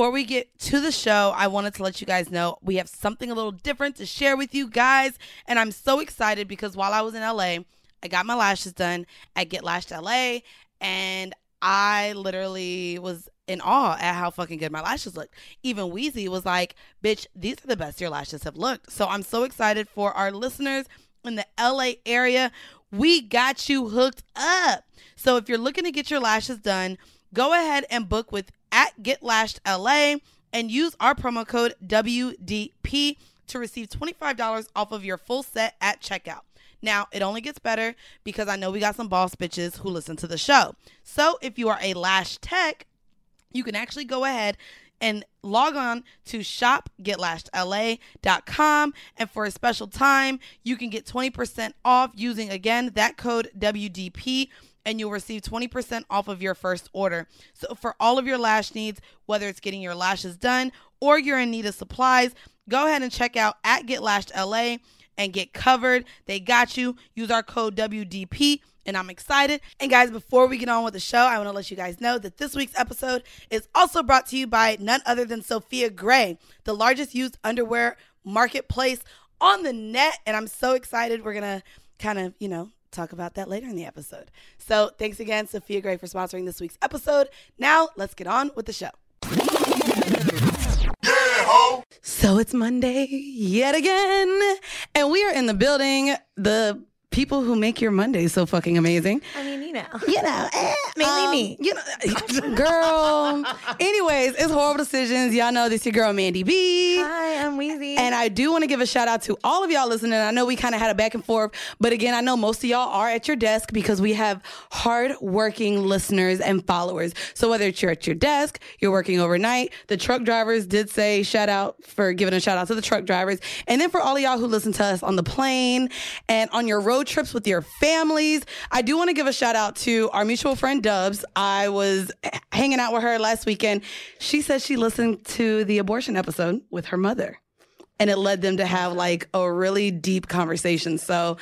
before we get to the show, I wanted to let you guys know we have something a little different to share with you guys. And I'm so excited because while I was in LA, I got my lashes done at Get Lashed LA. And I literally was in awe at how fucking good my lashes looked. Even Weezy was like, bitch, these are the best your lashes have looked. So I'm so excited for our listeners in the LA area. We got you hooked up. So if you're looking to get your lashes done, go ahead and book with at Get Lashed LA and use our promo code WDP to receive $25 off of your full set at checkout. Now, it only gets better because I know we got some boss bitches who listen to the show. So, if you are a lash tech, you can actually go ahead and log on to shopgetlashedla.com and for a special time you can get 20% off using again that code WDP and you'll receive 20% off of your first order. So for all of your lash needs, whether it's getting your lashes done or you're in need of supplies, go ahead and check out at Get Lashed LA and get covered. They got you. Use our code WDP and I'm excited. And guys, before we get on with the show, I want to let you guys know that this week's episode is also brought to you by none other than Sofia Gray, the largest used underwear marketplace on the net. And I'm so excited. We're going to kind of, you know, talk about that later in the episode. So thanks again, Sofia Gray, for sponsoring this week's episode. Now let's get on with the show. So it's Monday yet again, and we are in the building. The people who make your Mondays so fucking amazing. I mean, you know. You know, eh, Mainly um, me. You know, girl. Anyways, it's horrible decisions. Y'all know this is your girl Mandy B. Hi, I'm Weezy. And I do want to give a shout out to all of y'all listening. I know we kind of had a back and forth, but again, I know most of y'all are at your desk because we have hard-working listeners and followers. So whether it's you're at your desk, you're working overnight, the truck drivers did say shout out for giving a shout out to the truck drivers, and then for all of y'all who listen to us on the plane and on your road trips with your families, I do want to give a shout out to our mutual friend Dubs. I was hanging out with her last weekend. She said she listened to the abortion episode with her mother and it led them to have like a really deep conversation. So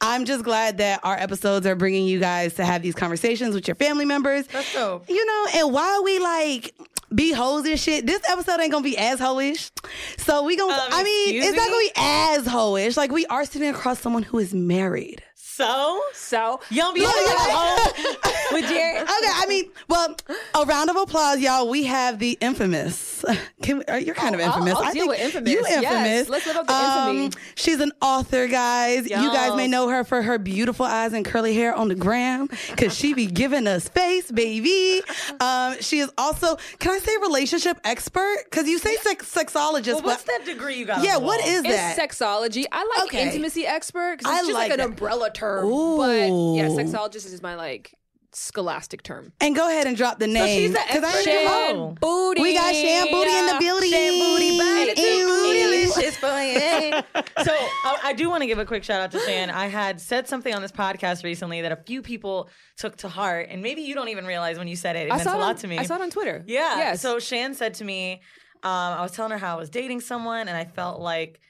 I'm just glad that our episodes are bringing you guys to have these conversations with your family members. That's dope. You know, and while we like be hoes and shit, this episode ain't gonna be as hoish. So we gonna, Um, I mean, it's not gonna be as hoish. Like we are sitting across someone who is married. So, So you don't be Look, able to look, home with Jared. Okay, I mean, well, a round of applause, y'all. We have the infamous. Can we, you're kind of Oh, I'll- infamous. I'll I deal think with infamous. You infamous. Um, let's live up to infamy. She's an author, guys. You guys may know her for her beautiful eyes and curly hair on the gram, because she be giving us face, baby. Um, she is also, can I say, relationship expert? Because you say sex, sexologist, Well, what's but that degree you got? yeah, the what it's that? sexology. I like Okay. intimacy expert because I just like like, that. an umbrella term. Ooh. But yeah, sexologist is my like scholastic term. and go ahead and drop the name. she's the 'cause I expert ain't- Shan Booty. We got Shan Booty in the building. Shan booty, body, Ew. for. So I, I do want to give a quick shout out to Shan. I had said something on this podcast recently that a few people took to heart, and maybe you don't even realize when you said it. It I meant a lot on, to me. I saw it on Twitter. Yeah. Yes. So Shan said to me, um, I was telling her how I was dating someone, and I felt like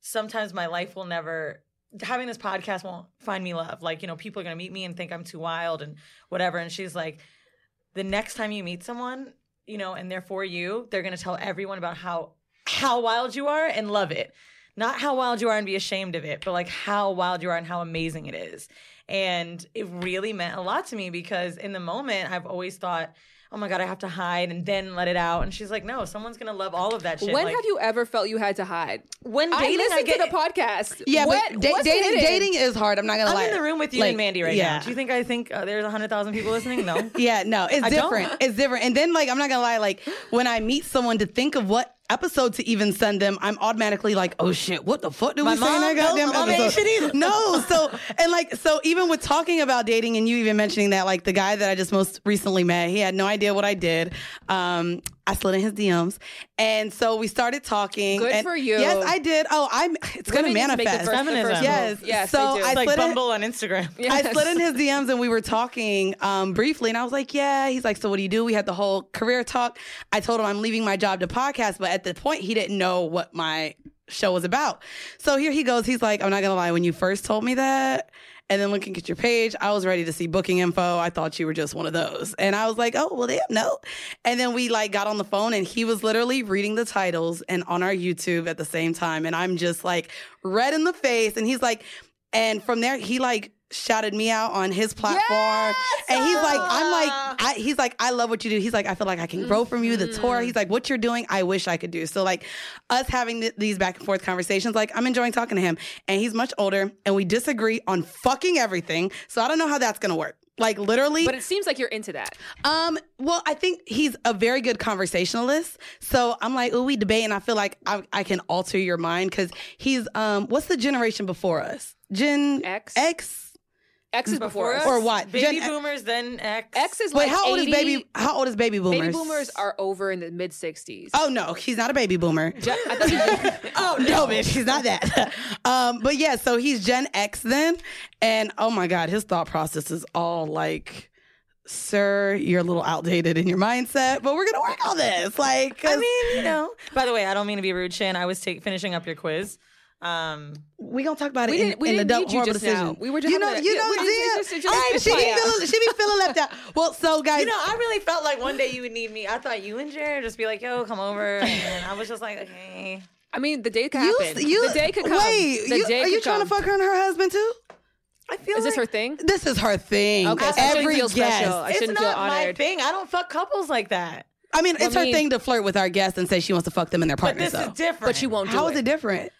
sometimes my life will never. Having this podcast won't find me love. Like, you know, people are going to meet me and think I'm too wild and whatever. And she's like, the next time you meet someone, you know, and they're for you, they're going to tell everyone about how how wild you are and love it. Not how wild you are and be ashamed of it, but like how wild you are and how amazing it is. And it really meant a lot to me because in the moment, I've always thought, oh my God, I have to hide and then let it out. And she's like, no, someone's going to love all of that shit. when Like, have you ever felt you had to hide? when I dating, I get, to the podcast. Yeah, What- but da- what's dating dating is hard. I'm not gonna lie. I'm in the room with you Like, and Mandy right yeah. now. Do you think I think uh, there's 100,000 people listening? No. Yeah, no, it's I don't. different. It's different. And then, like, I'm not gonna lie, like, when I meet someone to think of what episode to even send them, I'm automatically like, oh shit, what the fuck do we say in that? No, goddamn episode? No, so and like, so even with talking about dating and you even mentioning that, like, the guy that I just most recently met, he had no idea what I did. Um, I slid in his DMs, and so we started talking. Good and- for you. Yes, I did. Oh, I'm. It's gonna Women make the manifest. first- the Feminism. first Yes. Yes, so they do. I like slid in- on Instagram. I slid in his DMs and we were talking um, briefly, and I was like, "Yeah." He's like, "So what do you do?" We had the whole career talk. I told him I'm leaving my job to podcast, but at the point he didn't know what my show was about. So here he goes. He's like, "I'm not gonna lie. When you first told me that." And then looking at your page, I was ready to see booking info. I thought you were just one of those. And I was like, oh, well, damn, no. And then we like got on the phone and he was literally reading the titles and on our YouTube at the same time. And I'm just like red in the face. And he's like, and from there, he like shouted me out on his platform. And he's like, I'm like, I, he's like, I love what you do. He's like, I feel like I can grow from you. The tour. He's like, what you're doing, I wish I could do. So like, us having th- these back and forth conversations, like I'm enjoying talking to him. And he's much older, and we disagree on fucking everything. So I don't know how that's gonna work. Like literally, But it seems like you're into that. um, well, I think he's a very good conversationalist. So I'm like, oh, we debate, and I feel like I, I can alter your mind because he's um, what's the generation before us? Gen X? X. X is before us. Or what? Baby Gen- boomers, then X. X is Wait, like how old 80. is baby? How old is baby boomers? Baby boomers are over in the mid 60s. Oh no, he's not a baby boomer. I thought you- Oh no, bitch, he's not that. um, but yeah, so he's Gen X then, and oh my god, his thought process is all like, "Sir, you're a little outdated in your mindset, but we're gonna work on this." Like, I mean, you know. By the way, I don't mean to be rude, Shan. I was take, finishing up your quiz. Um, we gonna talk about it We in, didn't- we in didn't the need you horrible just now. We were just you know, having you know, we just- Zia- it's just- just- Hey, she be play out. feeling, she be feeling left out. Well, so guys, you know, I really felt like one day you would need me. I thought you and Jared just be like, "Yo, come over," and I was just like, "Okay." I mean, the day could happen. you, the day could come. Wait, the you, day are you trying to fuck her and her husband too? I feel Is this her thing? This is her thing. Okay, so I shouldn't Every feel guest. special. I it's shouldn't feel my thing. I don't fuck couples like that. I mean, it's I her thing to flirt with our guests and say she wants to fuck them and their partners. But partners. this is different. But she won't do How it. is it different?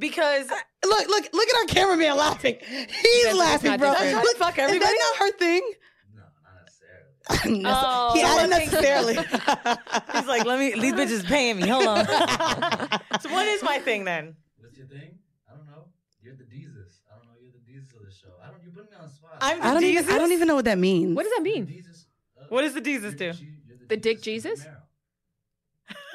Because Look, look, look at our cameraman laughing. He's it's laughing, not bro. different. Look, Fuck is everybody? that not her thing? No, not necessarily. Oh. he added Someone thinks- necessarily. he's like, "Let me." These bitches paying me. Hold on. so what is my thing then? What's your thing? I don't know. You're the Jesus. I don't know. You're the Jesus of the show. I don't. You put me on the spot. I'm the I don't even. I don't even know what that means. What does that You're the mean? Jesus. Uh, What does the Jesus you're do? Je- you're The dick Jesus?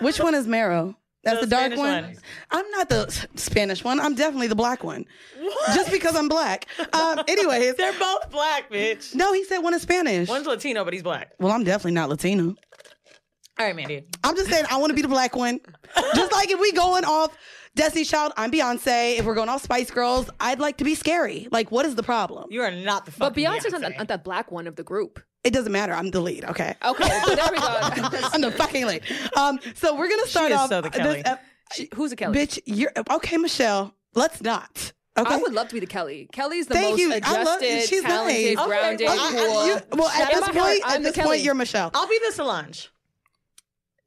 Which one is Marrow? That's The the, dark one? one. I'm not the Spanish one. I'm definitely the black one. What? Just because I'm black. Um, anyways, They're both black, bitch. no, he said one is Spanish. One's Latino, but he's black. well, I'm definitely not Latino. All right, Mandy. I'm just saying I want to be the black one. Just like if we going off Destiny's Child, I'm Beyonce. If we're going off Spice Girls, I'd like to be scary. Like, what is the problem? You are not the But fucking Beyonce's not, Beyonce. the- not the black one of the group. It doesn't matter. I'm the lead. Okay. Okay, so there we go. I'm the fucking lead. Um, so we're gonna start is off so the Kelly. this ep- She- Who's a Kelly? bitch. You're okay, Michelle. Let's not. Okay. I would love to be the Kelly. Kelly's the Thank most you. I adjusted, love- she's talented, nice. Okay, grounded, well, I- I- cool. you- well, Shout at this out my heart, point, I'm at the this Kelly. point, you're Michelle. I'll be the Solange.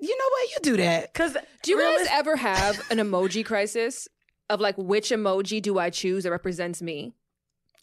You know what? You do that. Cause Do you realis- guys ever have an emoji crisis of like which emoji do I choose that represents me?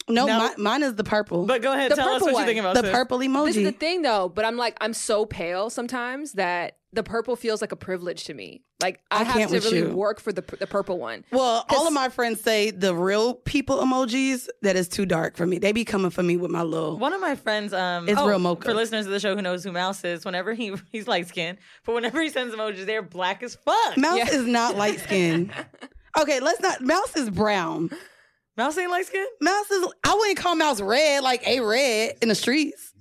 No, No. mi- mine is the purple. But go ahead, The tell us purple what one. you think about the sis. purple emoji. This is the thing though, but I'm like I'm so pale sometimes that the purple feels like a privilege to me. Like I, I have can't to really you. work for the the purple one. well, all of my friends say the real people emojis that is too dark for me. They be coming for me with my little. One of my friends, um, It's oh, real mocha. For listeners of the show who knows who Mouse is, whenever he he's light skinned, but whenever he sends emojis, they're black as fuck. Mouse Yeah. is not light skin. okay, let's not. Mouse is brown. Mouse ain't light skin. Mouse is. I wouldn't call Mouse red like a red in the streets.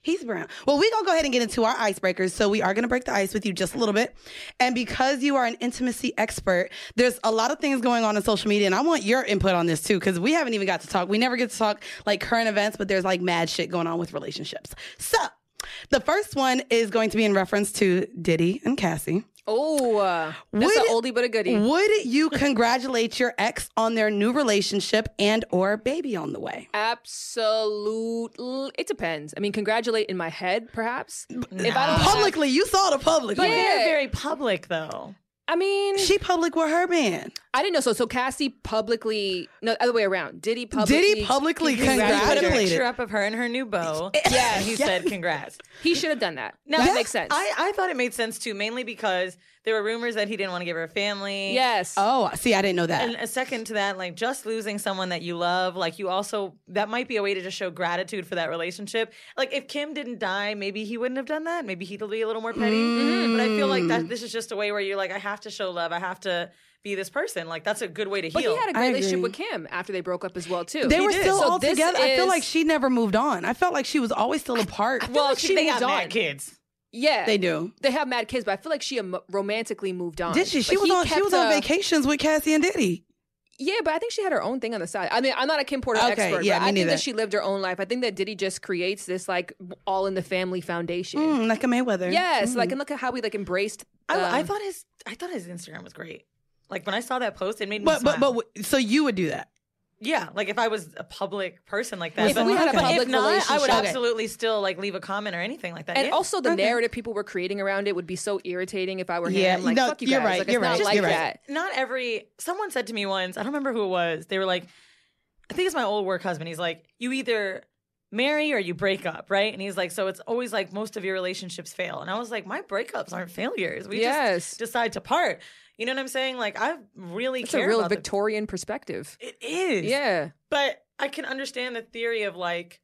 He's brown. Well, we're going to go ahead and get into our icebreakers. So, we are going to break the ice with you just a little bit. And because you are an intimacy expert, there's a lot of things going on in social media. And I want your input on this too, because we haven't even got to talk. We never get to talk like current events, but there's like mad shit going on with relationships. So, the first one is going to be in reference to Diddy and Cassie. Oh, uh, that's Would- an oldie but a goodie. Would you congratulate your ex on their new relationship and or baby on the way? Absolutely. It depends. I mean, congratulate in my head, perhaps. If I don't have- Publicly, you saw the public. But one. they're very public though. I mean, She public with her man. I didn't know. So, so Cassie publicly, no, other way around. Did he publicly? Did he publicly He put a picture up of her and her new beau. Yeah. and he said congrats. He should have done that. Now, that makes sense. I, I thought it made sense too, mainly because there were rumors that he didn't want to give her a family. yes. Oh, see, I didn't know that. And a second to that, like just losing someone that you love, like you also that might be a way to just show gratitude for that relationship. Like if Kim didn't die, maybe he wouldn't have done that. Maybe he'd be a little more petty. Mm. But I feel like that this is just a way where you're like, I have to show love. I have to be this person. Like that's a good way to heal. But heal. he had a great relationship agree. with Kim after they broke up as well too. they he were did. still So all this together. I feel like she never moved on. I felt like she was always still apart. well, like she they moved got on. mad kids. Yeah, they do. They have mad kids, but I feel like she emo- romantically moved on. Did she? She But was on. She was on a- vacations with Cassie and Diddy. Yeah, but I think she had her own thing on the side. I mean, I'm not a Kim Porter Okay, expert, yeah, but me I think that she lived her own life. I think that Diddy just creates this like all in the family foundation. Mm, like a Mayweather. Yes, Mm. like and look at how we like embraced. I, I um, thought his I thought his Instagram was great. Like when I saw that post, it made me But but smile. but w- so you would do that? Yeah, like if I was a public person like that. If but, we had a public if not, I would absolutely still like leave a comment or anything like that. and yeah. also the Okay. narrative people were creating around it would be so irritating if I were Yeah, him. Like, no, fuck you you're guys. right, Like, it's you're not right, like you're right. that. not every someone said to me once i don't remember who it was they were like i think it's my old work husband he's like you either marry or you break up right and he's like so it's always like most of your relationships fail and i was like my breakups aren't failures we Yes. just decide to part you know what i'm saying like i really It's a real about the- Victorian perspective. it is Yeah. but i can understand the theory of like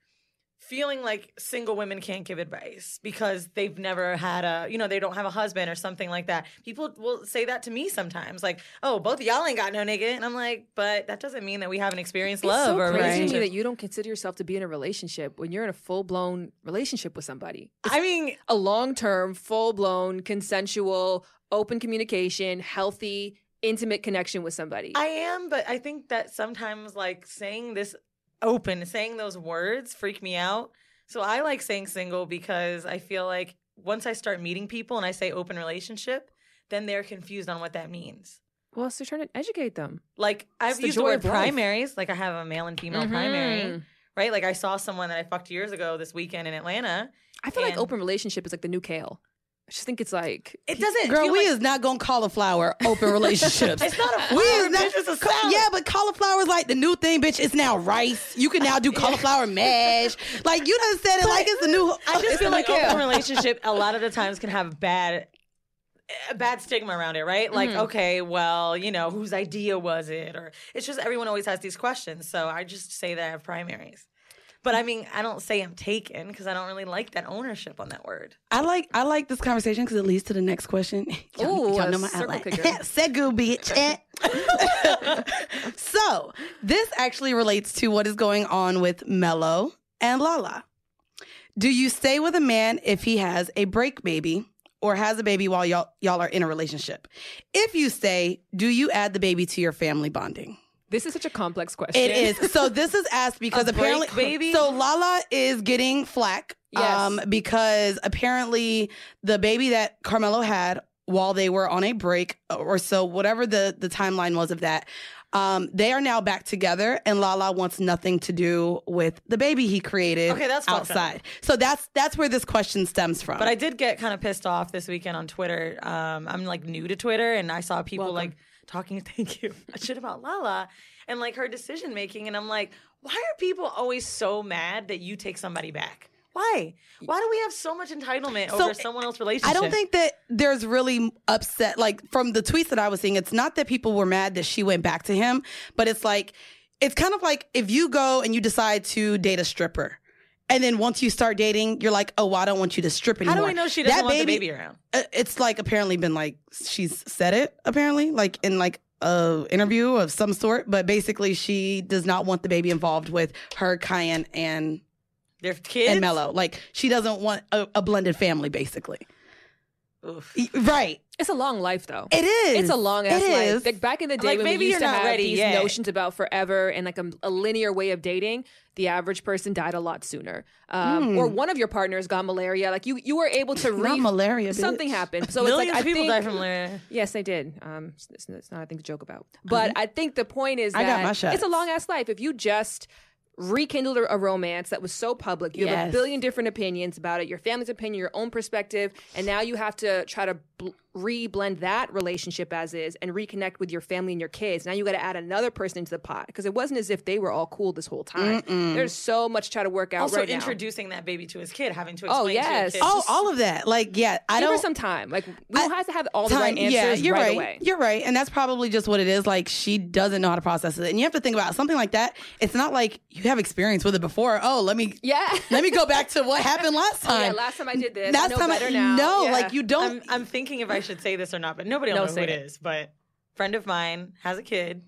feeling like single women can't give advice because they've never had a you know they don't have a husband or something like that people will say that to me sometimes like oh both of y'all ain't got no nigga and i'm like but that doesn't mean that we haven't experienced love it's so or crazy to me that you don't consider yourself to be in a relationship when you're in a full blown relationship with somebody. i mean A long term, full blown, consensual, open communication, healthy, intimate connection with somebody. i am but i think that sometimes like saying this open saying those words freak me out so i like saying single because i feel like once i start meeting people and i say open relationship then they're confused on what that means well, so trying to educate them. like I've the used the word primaries. Like I have a male and female primary, Mhm. right? Like I saw someone that I fucked years ago this weekend in Atlanta. I feel like open relationship is like the new kale. I just think it's like It doesn't Girl, we like, is not gonna cauliflower open relationships. It's not a we flower, is not. bitch, it's a ca- salad. yeah, but cauliflower is like the new thing, bitch. It's now rice. You can now do cauliflower mash. Like you done said it like it's the new. I just feel like like, yeah. open relationship a lot of the times can have bad a bad stigma around it, right? Like, Mhm. okay, well, you know, whose idea was it? Or it's just everyone always has these questions. So I just say that I have primaries. But I mean, I don't say I'm taken because I don't really like that ownership on that word. I like I like this conversation because it leads to the next question. Y'all, Ooh, y'all know my outline. Segu, bitch. so this actually relates to what is going on with Melo and Lala. Do you stay with a man if he has a break baby or has a baby while y'all y'all are in a relationship? If you stay, do you add the baby to your family bonding? This is such a complex question. It is. So this is asked because A break apparently, baby? So Lala is getting flack. um, Yes. because apparently the baby that Carmelo had while they were on a break or so, whatever the the timeline was of that. Um, they are now back together, and Lala wants nothing to do with the baby he created Okay, that's fucked up. outside. So that's that's where this question stems from. But I did get kind of pissed off this weekend on Twitter. Um, I'm like new to Twitter, and I saw people Welcome. like talking. Thank you. Shit about Lala and like her decision making, and I'm like, why are people always so mad that you take somebody back? Why? Why do we have so much entitlement So, over someone else's relationship? I don't think that there's really upset. Like from the tweets that I was seeing, it's not that people were mad that she went back to him, but it's like, it's kind of like if you go and you decide to date a stripper. And then once you start dating, you're like, oh, well, I don't want you to strip anymore. How do I know she doesn't That want the baby around? uh, It's like apparently been like she's said it apparently like in like a interview of some sort, but basically she does not want the baby involved with her, Kiyan, and Their kids and Melo. Like she doesn't want a, a blended family, basically. Oof. Right. It's a long life though. It is. It's a long ass life. Like back in the day Like, when maybe we used to not have ready these yet. notions about forever and like a, a linear way of dating, the average person died a lot sooner. Um, Hmm. Or one of your partners got malaria. Like you, you were able to Not re- malaria. bitch. Something happened. So Millions it's like of I people think, die from malaria. Yes, they did. Um, it's, it's not a thing to joke about. But I think the point is I that got my shots. it's a long ass life. If you just rekindled a romance that was so public, you have a billion different opinions about it, your family's opinion, your own perspective, and now you have to try to bl- re-blend that relationship as is and reconnect with your family and your kids. Now you got to add another person into the pot because it wasn't as if they were all cool this whole time. There's so much to try to work out Also, right now. introducing that baby to his kid, having to Oh, explain yes. to your Oh, kids. all of that. Like, yeah, I Give her don't. some time. Like we I- don't have to have all the right answers yeah, you're right, right. away. You're right, and that's probably just what it is. Like she doesn't know how to process it, and you have to think about something like that. It's not like you have experience with it before. Oh, let me Yeah. let me go back to what happened last Oh, time. yeah, last time I did this. I Last know time better I now. no, Yeah. like you don't. I'm, I'm thinking if I should say this or not, but nobody will No, know who it it. is. But friend of mine has a kid.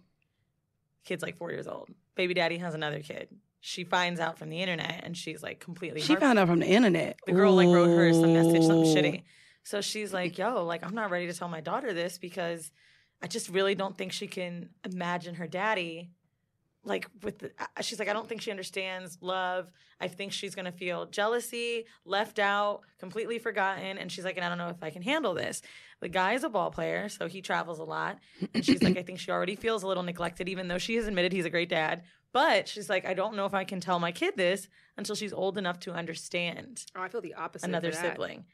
Kid's like four years old. Baby daddy has another kid. She finds out from the internet, and she's like completely. she found out from the internet. the girl like wrote her some message, something shitty. So she's like, "Yo, like I'm not ready to tell my daughter this because I just really don't think she can imagine her daddy like with the, she's like I don't think she understands love. I think she's going to feel jealousy, left out, completely forgotten and she's like and I don't know if I can handle this. The guy is a ball player, so he travels a lot. And she's like I think she already feels a little neglected even though she has admitted he's a great dad. But she's like I don't know if I can tell my kid this until she's old enough to understand Oh, I feel the opposite. another sibling.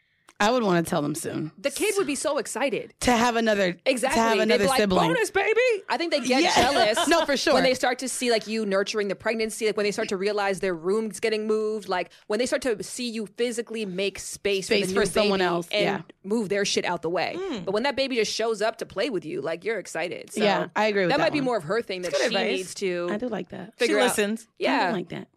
I would want to tell them soon The kid would be so excited. to have another Exactly. to have They'd another be like, sibling. bonus, baby. I think they get Yeah. jealous. No, for sure. When they start to see like you nurturing the pregnancy, like when they start to realize their room's getting moved, like when they start to see you physically make space, Space for, the for someone baby else, and yeah. move their shit out the way. Hmm. But when that baby just shows up to play with you, like you're excited. So Yeah, I agree with that. that might be more of her thing that good she advice. needs to I do like that. figure she out. listens. I Yeah. do like that.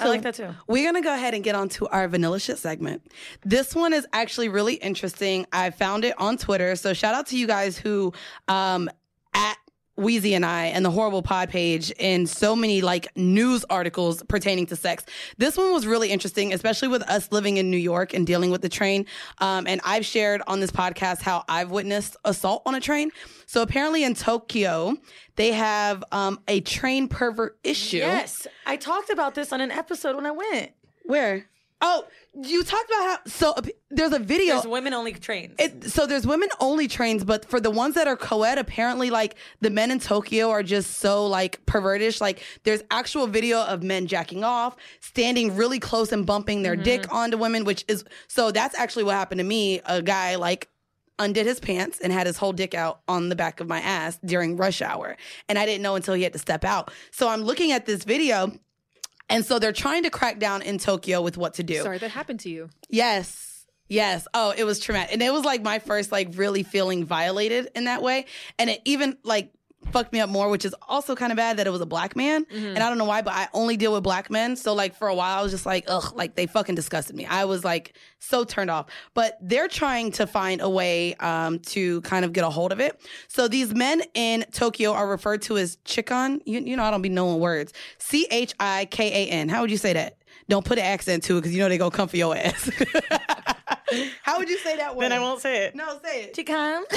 I like that too. We're gonna go ahead and get on to our vanilla shit segment. This one is actually really interesting. I found it on Twitter, so shout out to you guys who um at Weezy and I and the Horrible Pod page in so many like news articles pertaining to sex. This one was really interesting, especially with us living in New York and dealing with the train. Um, and I've shared on this podcast how I've witnessed assault on a train. So apparently in Tokyo, they have um, a train pervert issue. Yes, I talked about this on an episode when I went. Where? Oh, you talked about how. So uh, there's a video. There's women only trains. It, so there's women only trains, but for the ones that are co-ed, apparently like the men in Tokyo are just so like pervertish. Like there's actual video of men jacking off, standing really close and bumping their dick onto women, which is so that's actually what happened to me. A guy like undid his pants and had his whole dick out on the back of my ass during rush hour. And I didn't know until he had to step out. So I'm looking at this video. And so they're trying to crack down in Tokyo with what to do. Sorry, that happened to you. Yes. Yes. Oh, it was traumatic. And it was like my first like really feeling violated in that way. And it even like fucked me up more, which is also kind of bad that it was a black man. And I don't know why, but I only deal with black men. So like for a while I was just like, ugh, like they fucking disgusted me. I was like so turned off. But they're trying to find a way um, to kind of get a hold of it. So these men in Tokyo are referred to as chikan. You, you know, I don't be knowing words. C H I K A N. How would you say that? Don't put an accent to it because you know they gonna come for your ass. How would you say that word? then I won't say it. No, say it. Chican.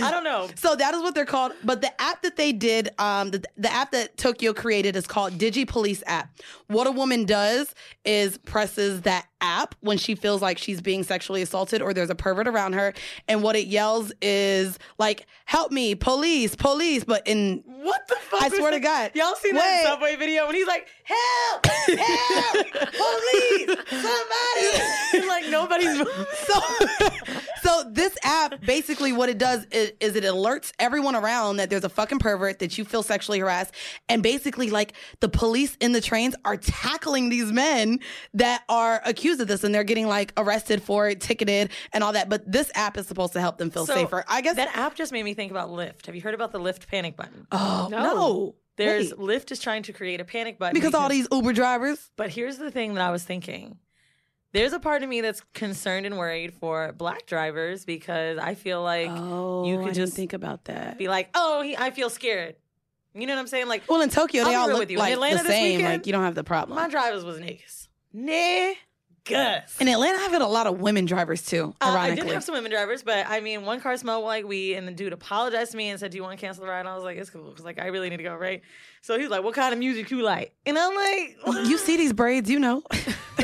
I don't know. So that is what they're called. But the app that they did, um, the, the app that Tokyo created is called Digi Police app. What a woman does is presses that app when she feels like she's being sexually assaulted or there's a pervert around her, and what it yells is like, "Help me, police, police!" But in What the fuck? I was swear to? God. Y'all seen Wait. that subway video when he's like, "Help! Help! Police! Somebody!" like nobody's. so so this app basically what it does is, is it alerts everyone around that there's a fucking pervert that you feel sexually harassed and basically like the police in the trains are tackling these men that are accused of this and they're getting like arrested for it ticketed and all that but this app is supposed to help them feel So, safer i guess that app just made me think about Lyft. Have you heard about the Lyft panic button? oh No. no, There's Wait. Lyft is trying to create a panic button because all these uber drivers But here's the thing that I was thinking. There's a part of me that's concerned and worried for black drivers because I feel like oh you could I just think about that be like, "Oh, he, I feel scared." You know what I'm saying? Like well in tokyo I'll they all look with you. In like Atlanta the same weekend, like you don't have the problem my drivers was niggas. Niggas. in atlanta i've had a lot of women drivers too Uh, I did have some women drivers, but I mean, one car smelled like weed, and the dude apologized to me and said, "Do you want to cancel the ride?" And I was like, "It's cool," because like I really need to go, right? So he's like, "What kind of music you like?" And I'm like, You see these braids, you know.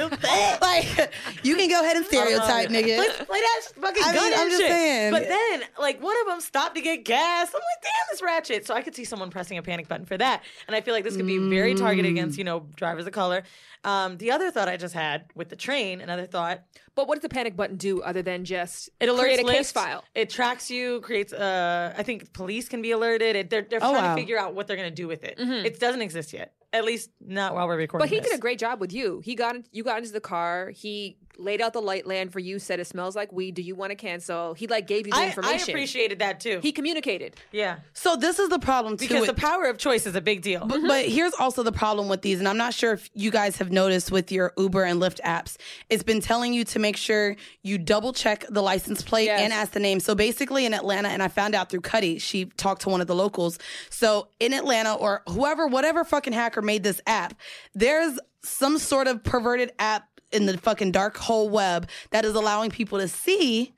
like you can go ahead and stereotype, nigga. Play, play that fucking I mean, I'm just shit. saying. But then, like, one of them stopped to get gas. I'm like, damn, this ratchet. So I could see someone pressing a panic button for that. And I feel like this could be very targeted against, you know, drivers of color. Um, the other thought I just had with the train, another thought, But what does the panic button do other than just it alerts create a case file? It tracks you, creates. Uh, I think police can be alerted. It, they're they're Oh, trying wow. to figure out what they're gonna do with it. It doesn't exist yet, at least not while we're recording. But he this. did a great job with you. He got you got into the car. He laid out the light land for you. Said it smells like weed. Do you want to cancel? He like gave you the I, I appreciated that too. He communicated. yeah, So this is the problem too. because with- the power of choice is a big deal. but, but here's also the problem with these, and I'm not sure if you guys have noticed with your Uber and Lyft apps. It's been telling you to make sure you double check the license plate Yes. and ask the name. So basically, in Atlanta, and I found out through Cuddy, she talked to one of the locals. So in Atlanta, or whoever, whatever fucking hacker made this app, there's some sort of perverted app in the fucking dark hole web that is allowing people to see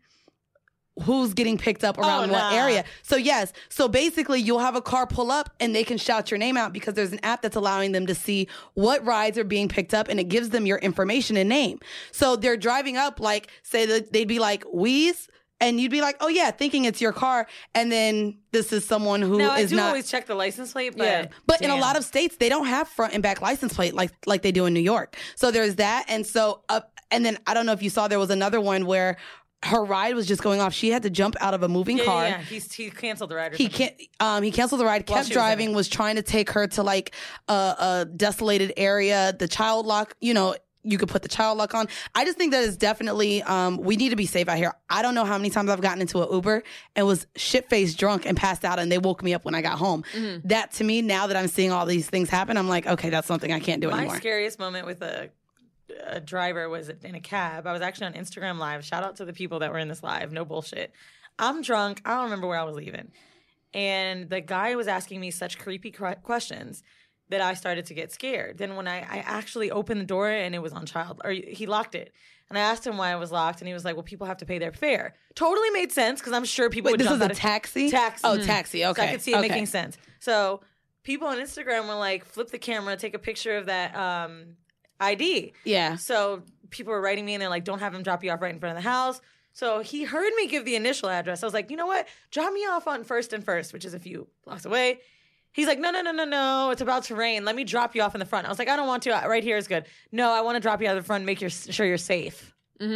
who's getting picked up around Oh, what nah. area. So yes, so basically you'll have a car pull up and they can shout your name out because there's an app that's allowing them to see what rides are being picked up and it gives them your information and name. So they're driving up like say that they'd be like Wheeze and you'd be like, "Oh yeah," thinking it's your car and then this is someone who is Now I do not always check the license plate, but Yeah. but in a lot of states, they don't have front and back license plate like like they do in New York. So there's that, and so up, and then I don't know if you saw there was another one where her ride was just going off. She had to jump out of a moving yeah, car. yeah, yeah. He's, he canceled the ride. Or He can't. Um, he canceled the ride. While Kept she was driving. Was trying to take her to like a, a desolated area. The child lock. You know, you could put the child lock on. I just think that is definitely. Um, we need to be safe out here. I don't know how many times I've gotten into an Uber and was shit faced drunk and passed out, and they woke me up when I got home. Mm-hmm. That to me, now that I'm seeing all these things happen, I'm like, okay, that's something I can't do My anymore. scariest moment with a, a driver was in a cab. I was actually on Instagram Live. Shout out to the people that were in this live. No bullshit. I'm drunk. I don't remember where I was leaving. And the guy was asking me such creepy questions that I started to get scared. Then when I, I actually opened the door and it was on child, or he locked it. And I asked him why it was locked, and he was like, "Well, people have to pay their fare." Totally made sense because I'm sure people Wait, would this jump is a out of- taxi. Taxi. Oh, Mhm. taxi. So Okay, I could see it okay. making sense. So people on Instagram were like, flip the camera, take a picture of that um, ID. Yeah. So people were writing me and they're like, don't have him drop you off right in front of the house. So he heard me give the initial address. I was like, you know what? Drop me off on First and First, which is a few blocks away. He's like, no, no, no, no, no. It's about to rain. Let me drop you off in the front. I was like, I don't want to. Right here is good. No, I want to drop you out of the front make your, sure you're safe. hmm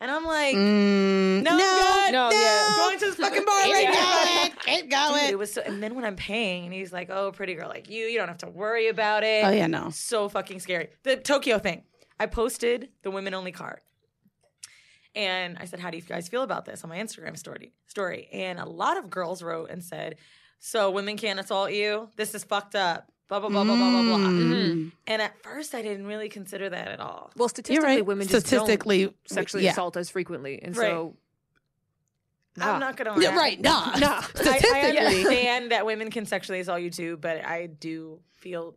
And I'm like, Mm, no, I'm good. No, yeah. Going to this fucking bar right now. Keep Dude, going. it was so, and then when I'm paying, and he's like, "Oh, pretty girl like you, you don't have to worry about it." Oh yeah, no. so fucking scary. The Tokyo thing. I posted the women only card, and I said, "How do you guys feel about this?" on my Instagram story. Story, and a lot of girls wrote and said, "So women can't assault you. This is fucked up." Blah blah blah blah blah blah blah. Mm. And at first, I didn't really consider that at all. Well, statistically, right. women just Statistically, don't sexually yeah. assault us frequently, and Right. so nah. I'm not gonna. Yeah, lie. right. Nah. Nah. I, I understand that women can sexually assault you too, but I do feel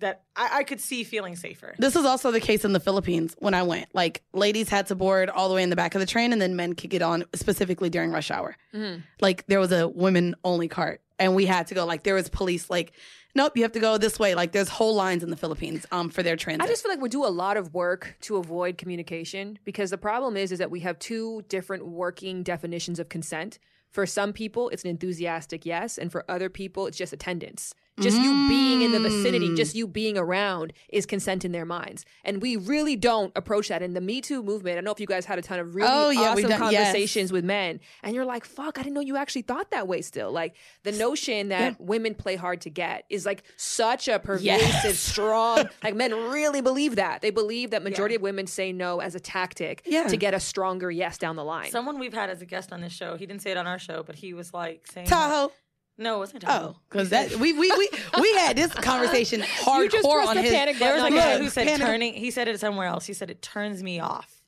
that I, I could see feeling safer. This is also the case in the Philippines when I went. Like, ladies had to board all the way in the back of the train, and then men could get on specifically during rush hour. Mhm. Like, there was a women only cart, and we had to go. Like, there was police, like, nope, you have to go this way. Like, there's whole lines in the Philippines um, for their transit. I just feel like we do a lot of work to avoid communication because the problem is is that we have two different working definitions of consent. For some people, it's an enthusiastic yes, and for other people, it's just attendance. Just you being in the vicinity, Mm. just you being around is consent in their minds. And we really don't approach that. In the Me Too movement, I don't know if you guys had a ton of really Oh, yeah, awesome done- yes. conversations with men, and you're like, fuck, I didn't know you actually thought that way still. Like the notion that women play hard to get is like such a pervasive, strong, like men really believe that. They believe that majority of women say no as a tactic Yeah. to get a stronger yes down the line. Someone we've had as a guest on this show, he didn't say it on our show, but he was like saying Tahoe. No, it wasn't Tahoe. Oh, because that we we we we had this conversation hardcore just on the his. panic There was a guy who said panic- turning. He said it somewhere else. He said it turns me off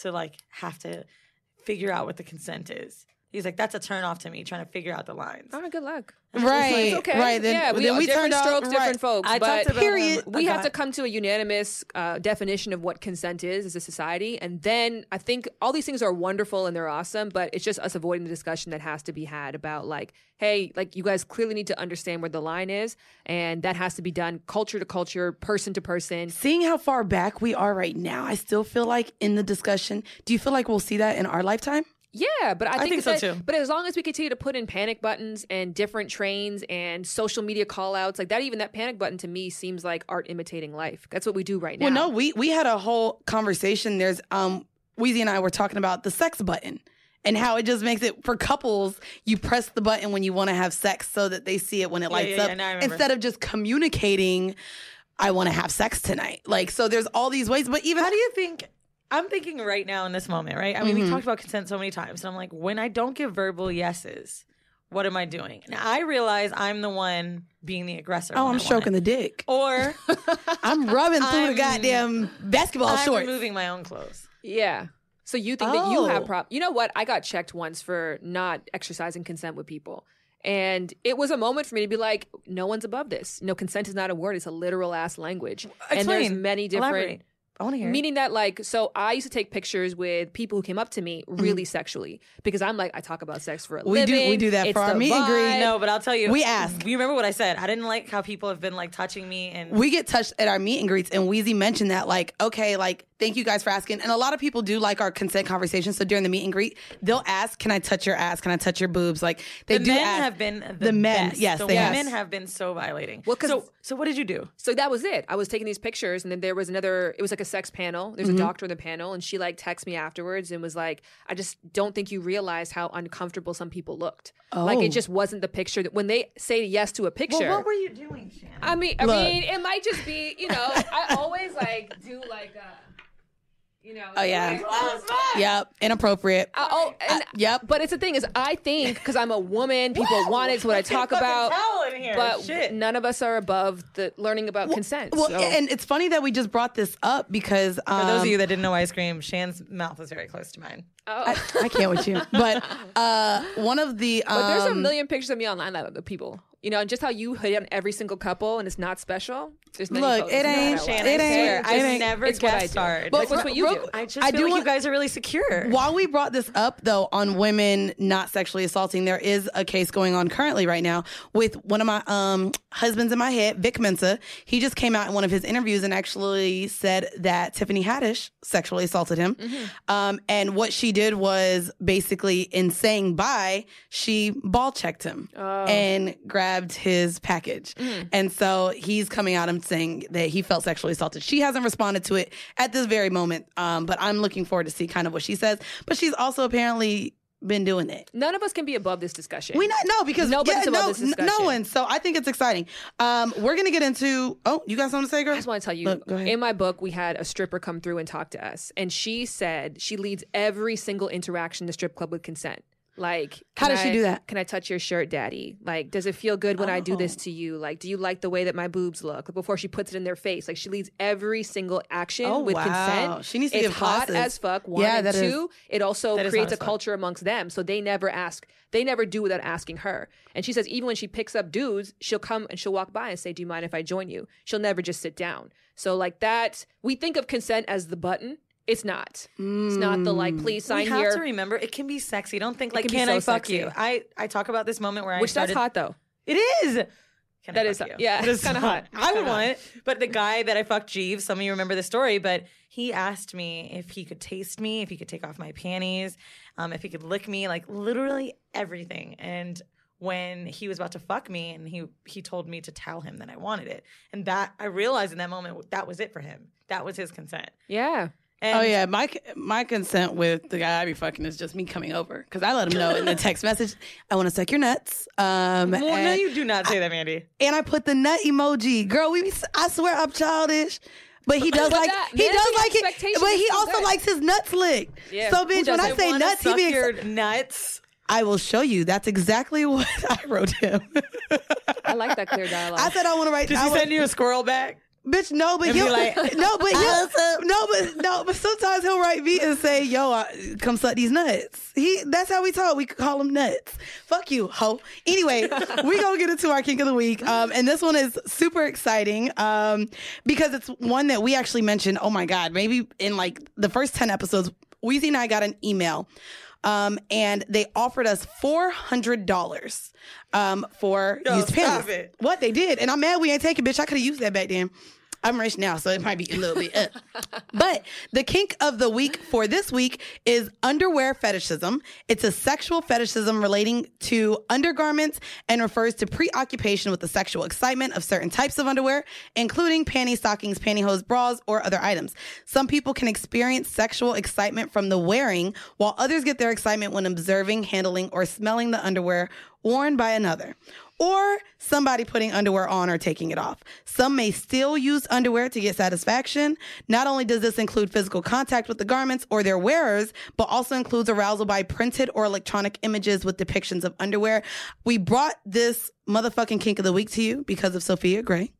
to like have to figure out what the consent is. He's like, that's a turn off to me, trying to figure out the lines. Oh, good luck. Right, It's okay. right. Then, yeah, we, then we different turned out strokes, right. different folks. I but talked about period. a we have to come to a unanimous uh, definition of what consent is as a society, and then I think all these things are wonderful and they're awesome, but it's just us avoiding the discussion that has to be had about like, hey, like you guys clearly need to understand where the line is, and that has to be done culture to culture, person to person. Seeing how far back we are right now, I still feel like in the discussion. Do you feel like we'll see that in our lifetime? Yeah, but I think, think so, that- too. But as long as we continue to put in panic buttons and different trains and social media call outs, like that, even that panic button to me seems like art imitating life. That's what we do right now. Well, no, we we had a whole conversation. There's um, Weezy and I were talking about the sex button and how it just makes it for couples. You press the button when you want to have sex so that they see it when it lights yeah, yeah, up now I remember. instead of just communicating. I want to have sex tonight. Like so, there's all these ways. But even How do you think? I'm thinking right now in this moment, right? I mean, Mm-hmm. we talked about consent so many times, and I'm like, when I don't give verbal yeses, what am I doing? And I realize I'm the one being the aggressor. oh, I'm stroking the dick. or I'm rubbing through I'm- the goddamn basketball I'm shorts. moving my own clothes. Yeah. So you think that you Oh. have prop? You know what? I got checked once for not exercising consent with people. And it was a moment for me to be like, no one's above this. No, consent is not a word; it's a literal ass language. and there's many different. Elaborate. I want to hear. Meaning that, like, so I used to take pictures with people who came up to me really Mm-hmm. sexually because I'm like, I talk about sex for a We do- living. we do that It's for our meet and greet. No, but I'll tell you. We ask. You remember what I said? I didn't like how people have been like touching me and we get touched at our meet and greets and Weezy mentioned that like okay like thank you guys for asking and a lot of people do like our consent conversation. so during the meet and greet they'll ask can I touch your ass can I touch your boobs like they the do men ask. have been the, The men, best. yes, the they have. women have been so violating. Well, 'cause- so so what did you do? So that was it. I was taking these pictures, and then there was another. It was like a sex panel. There's Mm-hmm. a doctor in the panel, and she like texted me afterwards and was like, "I just don't think you realize how uncomfortable some people looked. Like Oh. it just wasn't the picture that when they say yes to a picture. Well, what were you doing, Shannon? I mean, I Look. mean, it might just be, you know, I always like do like a, you know. Oh, yeah. like- yep inappropriate I- oh, and, yep But it's the thing is, I think because I'm a woman, people want it. It's what I talk about. here. But Shit. none of us are above the learning about consent. well so. and it's funny that we just brought this up because um, For those of you that didn't know ice cream, Shan's mouth is very close to mine. Oh. I, I can't with you but uh one of the um, But there's a million pictures of me online that of people. You know, and just how you hit on every single couple and it's not special. There's many Look, it of that ain't- I it ain't- swear, it I've ain't- never it's what I guest do. starred. But Like, it's what you do. I just I feel do like want- you guys are really secure. While we brought this up, though, on women not sexually assaulting, there is a case going on currently right now with one of my um, husbands in my head, Vic Mensa. He just came out in one of his interviews and actually said that Tiffany Haddish sexually assaulted him. Um, and what she did was basically, in saying bye, she ball checked him and grabbed his package. And so he's coming out and saying that he felt sexually assaulted. She hasn't responded to it at this very moment, um, but I'm looking forward to see kind of what she says. But she's also apparently been doing it. None of us can be above this discussion. We not no because Nobody's yeah, above no, this discussion. no one. So I think it's exciting. Um, we're gonna get into. Oh, you got something to say, girl? I just want to tell you, Look, in my book, we had a stripper come through and talk to us, and she said she leads every single interaction in the strip club with consent. Like, How does she do that? Can I touch your shirt, daddy? Like, does it feel good when I do this Oh. to you? Like, do you like the way that my boobs look? Before she puts it in their face, like she leads every single action Oh, with wow. consent. She needs to it's give hot classes. as fuck. One Yeah, and that is- two, it also creates a culture amongst them, so they never ask. They never do without asking her. And she says even when she picks up dudes, she'll come and she'll walk by and say, "Do you mind if I join you?" She'll never just sit down. So like that, we think of consent as the button. It's not. It's not the like, please sign here. You have to remember it can be sexy. Don't think like, can can, so I fuck sexy. you? I I talk about this moment where I which that's hot though. It is. Can That I is fuck hot. you? Yeah, It is kinda hot. I would want it. But the guy that I fucked, Jeeves, some of you remember the story, but he asked me if he could taste me, if he could take off my panties, um, if he could lick me, like literally everything. And when he was about to fuck me, and he he told me to tell him that I wanted it, and that I realized in that moment that was it for him. That was his consent. Yeah. And Oh yeah, my my consent with the guy I be fucking is just me coming over because I let him know in the text message I want to suck your nuts. Um, Well, no, you do not say that, Mandy. and I put the nut emoji. Girl, we be, I swear I'm childish. But he does But like that- he does like it. But he also good. likes his nuts licked. Yeah, So bitch, when I say nuts, he be. Ex- nuts. I will show you. That's exactly what I wrote him. I like that clear dialogue. I said I want to write. Does I he wa- send you a squirrel back? Bitch, no, but And be he'll like, no, but he'll, no, but no, but sometimes he'll write me and say, "Yo, I, come suck these nuts." He that's how we talk. We call him nuts. Fuck you, hoe. Anyway, we gonna get into our kink of the week, um, and this one is super exciting um, because it's one that we actually mentioned. Oh my god, maybe in like the first ten episodes, Weezy and I got an email. Um, and they offered us four hundred dollars um, for Yo, used panties. it. What they did, and I'm mad we ain't taking, bitch. I could have used that back then. I'm rich now, so it might be a little bit. But the kink of the week for this week is underwear fetishism. It's a sexual fetishism relating to undergarments and refers to preoccupation with the sexual excitement of certain types of underwear, including panty stockings, pantyhose, bras, or other items. Some people can experience sexual excitement from the wearing, while others get their excitement when observing, handling, or smelling the underwear worn by another or somebody putting underwear on or taking it off. Some may still use underwear to get satisfaction. Not only does this include physical contact with the garments or their wearers, but also includes arousal by printed or electronic images with depictions of underwear. We brought this motherfucking kink of the week to you because of Sofia Gray.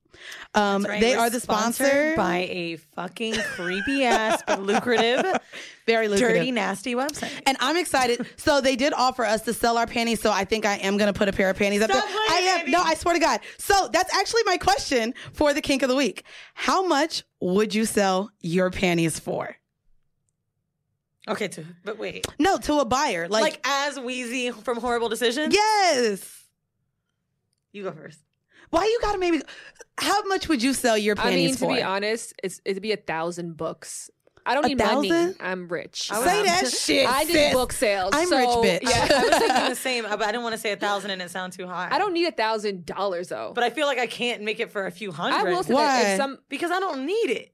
Um, Right, they we're are the sponsor. by a fucking creepy ass but lucrative, Very lucrative. dirty, nasty website. And I'm excited. So they did offer us to sell our panties. So I think I am going to put a pair of panties up Stop there. playing, I am. baby. No, I swear to God. So that's actually my question for the kink of the week. How much would you sell your panties for? Okay, to, but wait, No, to a buyer. Like, like, as Weezy from Horrible Decisions. yes. you go first. Why you got to maybe? How much would you sell your panties I panties mean, to for? be honest, it's it'd be a thousand books. I don't A need money. thousand? I'm rich. I was- Say Um, that shit. I do sis. book sales. I'm so, rich, bitch. Yeah. I was thinking the same, but I didn't want to say a thousand and it sound too high. I don't need a thousand dollars though. but I feel like I can't make it for a few hundred. I will say Why? that if some because I don't need it.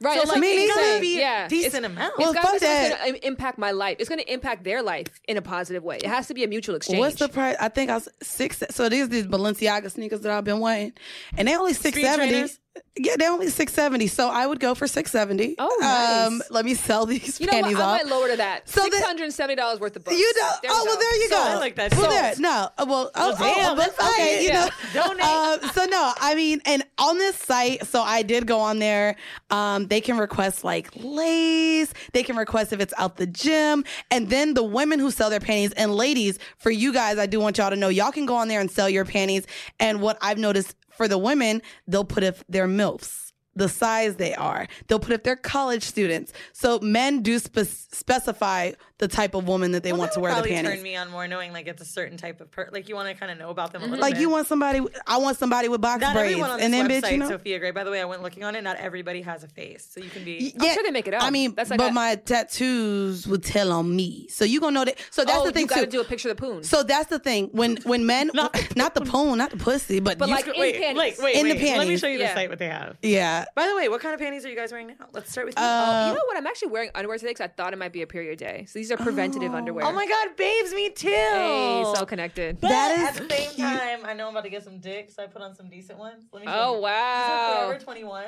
Right. so that's like, what me it's neither. gonna be yeah, a decent it's, amount. Well, it's gotta fuck that. that's going to impact my life. It's going to impact their life in a positive way. It has to be a mutual exchange. What's the price? I think I was six. So these these Balenciaga sneakers that I've been wearing, and they only six seventy. Trainers? Yeah, they're only six seventy. So I would go for six seventy. Oh, nice. Um, let me sell these You know what? panties I off. might lower to that. So Six that- hundred and seventy dollars worth of books. You know? There oh well, go. there you go. I like that. Well, Sold. there. No. uh, Well, oh, Well, oh, damn, but- let's okay. You Yeah. know. Donate. Um, so no, I mean, and on this site, so I did go on there. Um, they can request like lace. They can request if it's out the gym, and then the women who sell their panties and ladies, for you guys, I do want y'all to know, y'all can go on there and sell your panties. And what I've noticed for the women, they'll put if they're milfs. The size they are, they'll put if they're college students. So men do spe- specify the type of woman that they Well, want that to would wear the probably panties. turn me on more knowing like it's a certain type of per like you want to kind of know about them a little Like bit. you want somebody, I want somebody with box not braids, everyone on this and then website, bitch, you know. Sofia Gray. By the way, I went looking on it. Not everybody has a face, so you can be. I'm sure they make it up. I mean, That's like but a- my tattoos would tell on me, so you gonna know that. So that's oh, the thing you got to too. do a picture of the poon. so that's the thing when when men, not, the poon, not the pussy, but, But you- like in wait, panties. wait, wait, In the wait. Let me show you the Yeah. site what they have. yeah. By the way, what kind of panties are you guys wearing now? Let's start with you. Uh, you know what? I'm actually wearing underwear today because I thought it might be a period day. So these are preventative oh. underwear. oh my god, babes, me too. Hey, so connected. But That is at the same cute. time, I know I'm about to get some dick, so I put on some decent ones. Let me show Oh you. wow. These are Forever 21.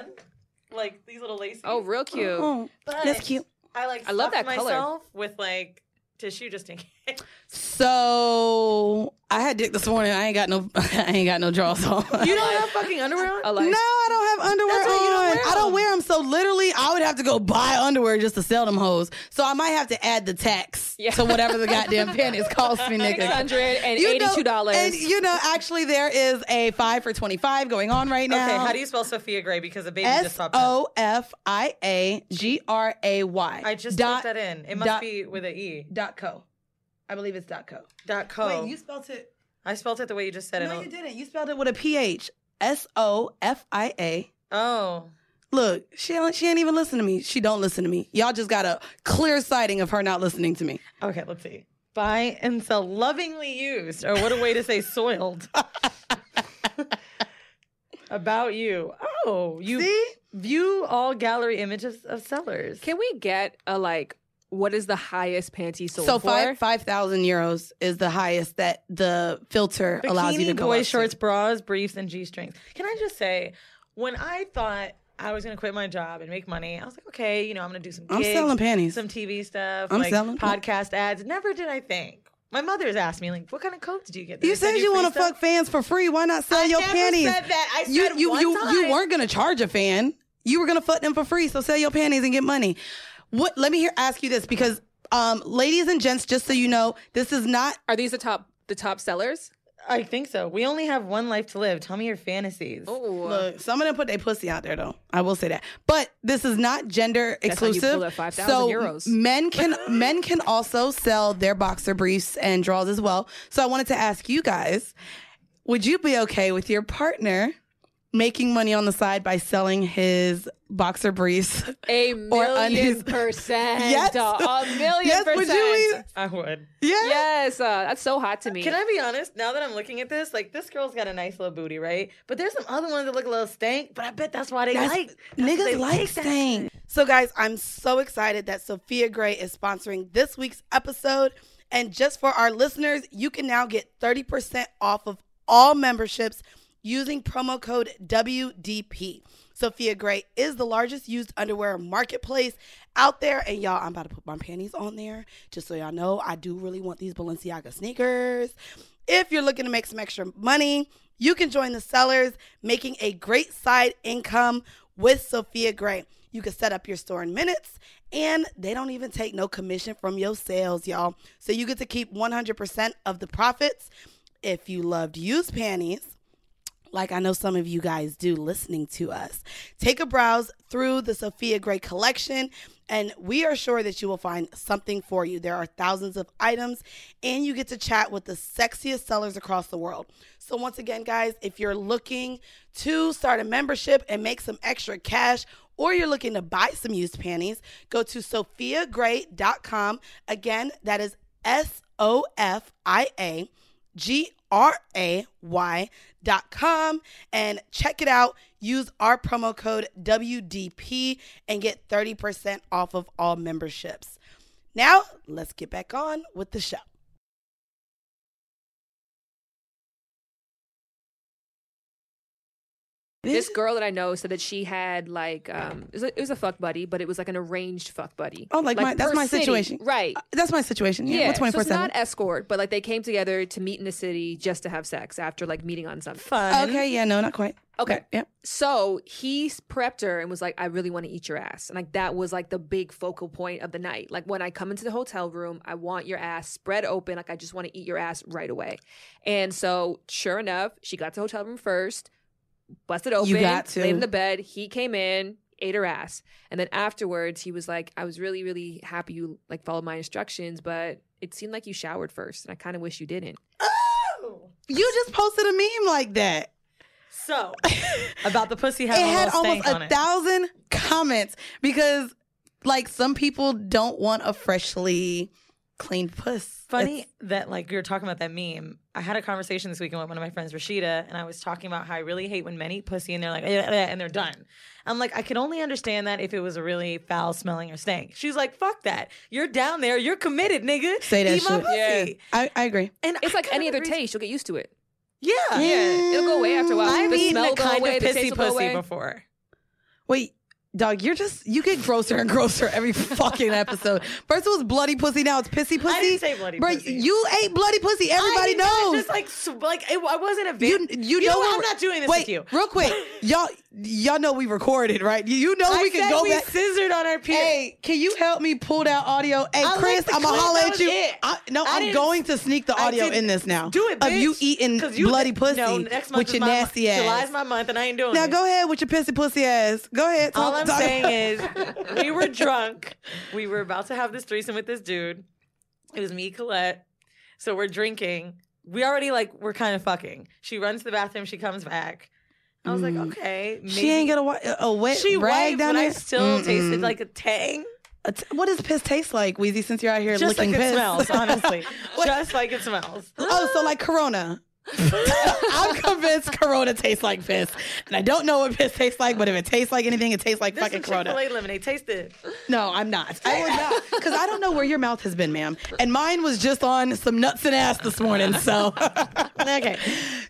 Like these little laces. Oh, real cute. Oh, But that's cute. I like I love stuffed that color. myself with like tissue just in case. So I had dick this morning. I ain't got no, I ain't got no drawers on. You don't have fucking underwear on? A No. I don't have underwear That's why you don't on. wear I don't wear them. So literally, I would have to go buy underwear just to sell them hoes. So I might have to add the tax Yeah. to whatever the goddamn panties cost me, Six nigga. hundred and You know- eighty-two dollars. And you know, actually, there is a five for twenty-five going on right now. Okay, how do you spell Sofia Gray? Because a baby S just popped up. O F I A G R A Y. I just dot typed that in. It must dot- be with an E. dot co. I believe it's dot co. Dot co. Wait, you spelled it. I spelled it the way you just said it. No, you didn't. You spelled it with a P H. S O F I A. Oh. Look, she don't, she ain't even listen to me. She don't listen to me. Y'all just got a clear sighting of her not listening to me. Okay, let's see. Buy and sell lovingly used, or what a way to say soiled. About you. Oh, you See? view all gallery images of sellers. Can we get a like? What is the highest panty sold for? So for? five five thousand euros is the highest that the filter allows you to Bikini, go. boy up to. shorts, bras, briefs, and G strings. Can I just say, when I thought I was gonna quit my job and make money, I was like, okay, you know, I'm gonna do some. I'm selling panties. some TV stuff, I'm like selling- podcast ads. Never did I think. My mother's asked me, like, what kind of coats do you get? Did You send said you free want to fuck fans for free. Why not sell I your never panties? said that. I you said you one you you time. weren't gonna charge a fan. You were gonna fuck them for free. So sell your panties and get money. What? Let me hear ask you this because, um, ladies and gents, just so you know, this is not Are these the top the top sellers? I think so. We only have one life to live. Tell me your fantasies. Oh, Look, some of them put their pussy out there though. I will say that. But this is not gender That's how you exclusive. pull that 5,000 so euros. men can men can also sell their boxer briefs and draws as well. So I wanted to ask you guys, would you be okay with your partner making money on the side by selling his boxer briefs? a million undies. percent. Yes. a million Yes, would percent. you I would. Yeah. Yes, uh, that's so hot to me. Can I be honest? Now that I'm looking at this, like this girl's got a nice little booty, right? But there's some other ones that look a little stank. But I bet that's why they That's- like that's niggas why they like stank. So, guys, I'm so excited that Sofia Gray is sponsoring this week's episode. And just for our listeners, you can now get 30% off of all memberships using promo code WDP. Sofia Gray is the largest used underwear marketplace out there. And y'all, I'm about to put my panties on there just so y'all know I do really want these Balenciaga sneakers. If you're looking to make some extra money, you can join the sellers, making a great side income with Sofia Gray. You can set up your store in minutes, and they don't even take no commission from your sales, y'all. So you get to keep 100% of the profits. If you loved used panties, like I know some of you guys do listening to us. Take a browse through the Sofia Gray collection, and we are sure that you will find something for you. There are thousands of items, and you get to chat with the sexiest sellers across the world. So, once again, guys, if you're looking to start a membership and make some extra cash, or you're looking to buy some used panties, go to sofiagray.com. Again, that is S O F I A G R A Y dot com and check it out. Use our promo code WDP and get 30% off of all memberships. Now, let's get back on with the show. This girl that I know said that she had like um it was a, it was a fuck buddy, but it was like an arranged fuck buddy. Oh, like my- that's per my city. situation. right? That's my situation. Yeah, Yeah, twenty so four it's not escort, but like they came together to meet in the city just to have sex after like meeting on something. Fun. Okay, yeah, no, not quite. Okay. yeah. So he prepped her and was like, I really want to eat your ass. And like that was like the big focal point of the night. Like when I come into the hotel room, I want your ass spread open. Like I just want to eat your ass right away. And so sure enough, she got to the hotel room first, busted open, You got to. laid in the bed. He came in, ate her ass. And then afterwards he was like, I was really, really happy you like followed my instructions, but it seemed like you showered first. And I kind of wish you didn't. Oh. You just posted a meme like that. So about the pussy it having a had little almost stank on a it. thousand comments because like some people don't want a freshly cleaned puss. Funny It's- that like we were talking about that meme. I had a conversation this weekend with one of my friends, Rashida, and I was talking about how I really hate when men eat pussy and they're like, "Eh, eh," and they're done. I'm like, I could only understand that if it was a really foul smelling or stank. She's like, fuck that. You're down there. You're committed, nigga. Say that Eat my shit. pussy. I, I agree. And It's I like any kinda other agree- taste. You'll get used to it. Yeah. Yeah, it'll go away after a while. I've the eaten smell a go kind away, of the pissy taste will go pussy away. before. Wait, dog, you're just you get grosser and grosser every fucking episode. First it was bloody pussy, now it's pissy pussy. I didn't say bloody Bro, pussy. You ate bloody pussy. Everybody I did not knows. Just like, like it, I wasn't a bit. you you, know, know what? I'm not doing this Wait, with you. real quick, y'all y'all know we recorded, right? You, know I we can said go we back. scissored on our penis. Hey, can you help me pull that audio? Hey, I Chris, I'm gonna holler at you. I, no, I I'm going to sneak the audio in this now. Do it, of you eating you- bloody pussy, No, next month with is your my month. nasty ass. July's my month, and I ain't doing it. now it. go ahead with your pissy pussy ass. Go ahead. All I'm talk- saying is, we were drunk. We were about to have this threesome with this dude. It was me, Colette. So we're drinking. We already like we're kind of fucking. She runs to the bathroom. She comes back. I was like, okay, maybe. Mm. she ain't got a, wa- a wet She rag wiped, down but there. I still Mm-mm. tasted like a tang. A t- what does piss taste like, Weezy? Since you're out here Just licking like it piss, smells, honestly. Just like it smells. oh, so like Corona. I'm convinced Corona tastes like piss, and I don't know what piss tastes like. But if it tastes like anything, it tastes like This fucking Corona. Chick-fil-A lemonade. Taste it. No, I'm not. I would not. Because I don't know where your mouth has been, ma'am. And mine was just on some nuts and ass this morning. So, okay.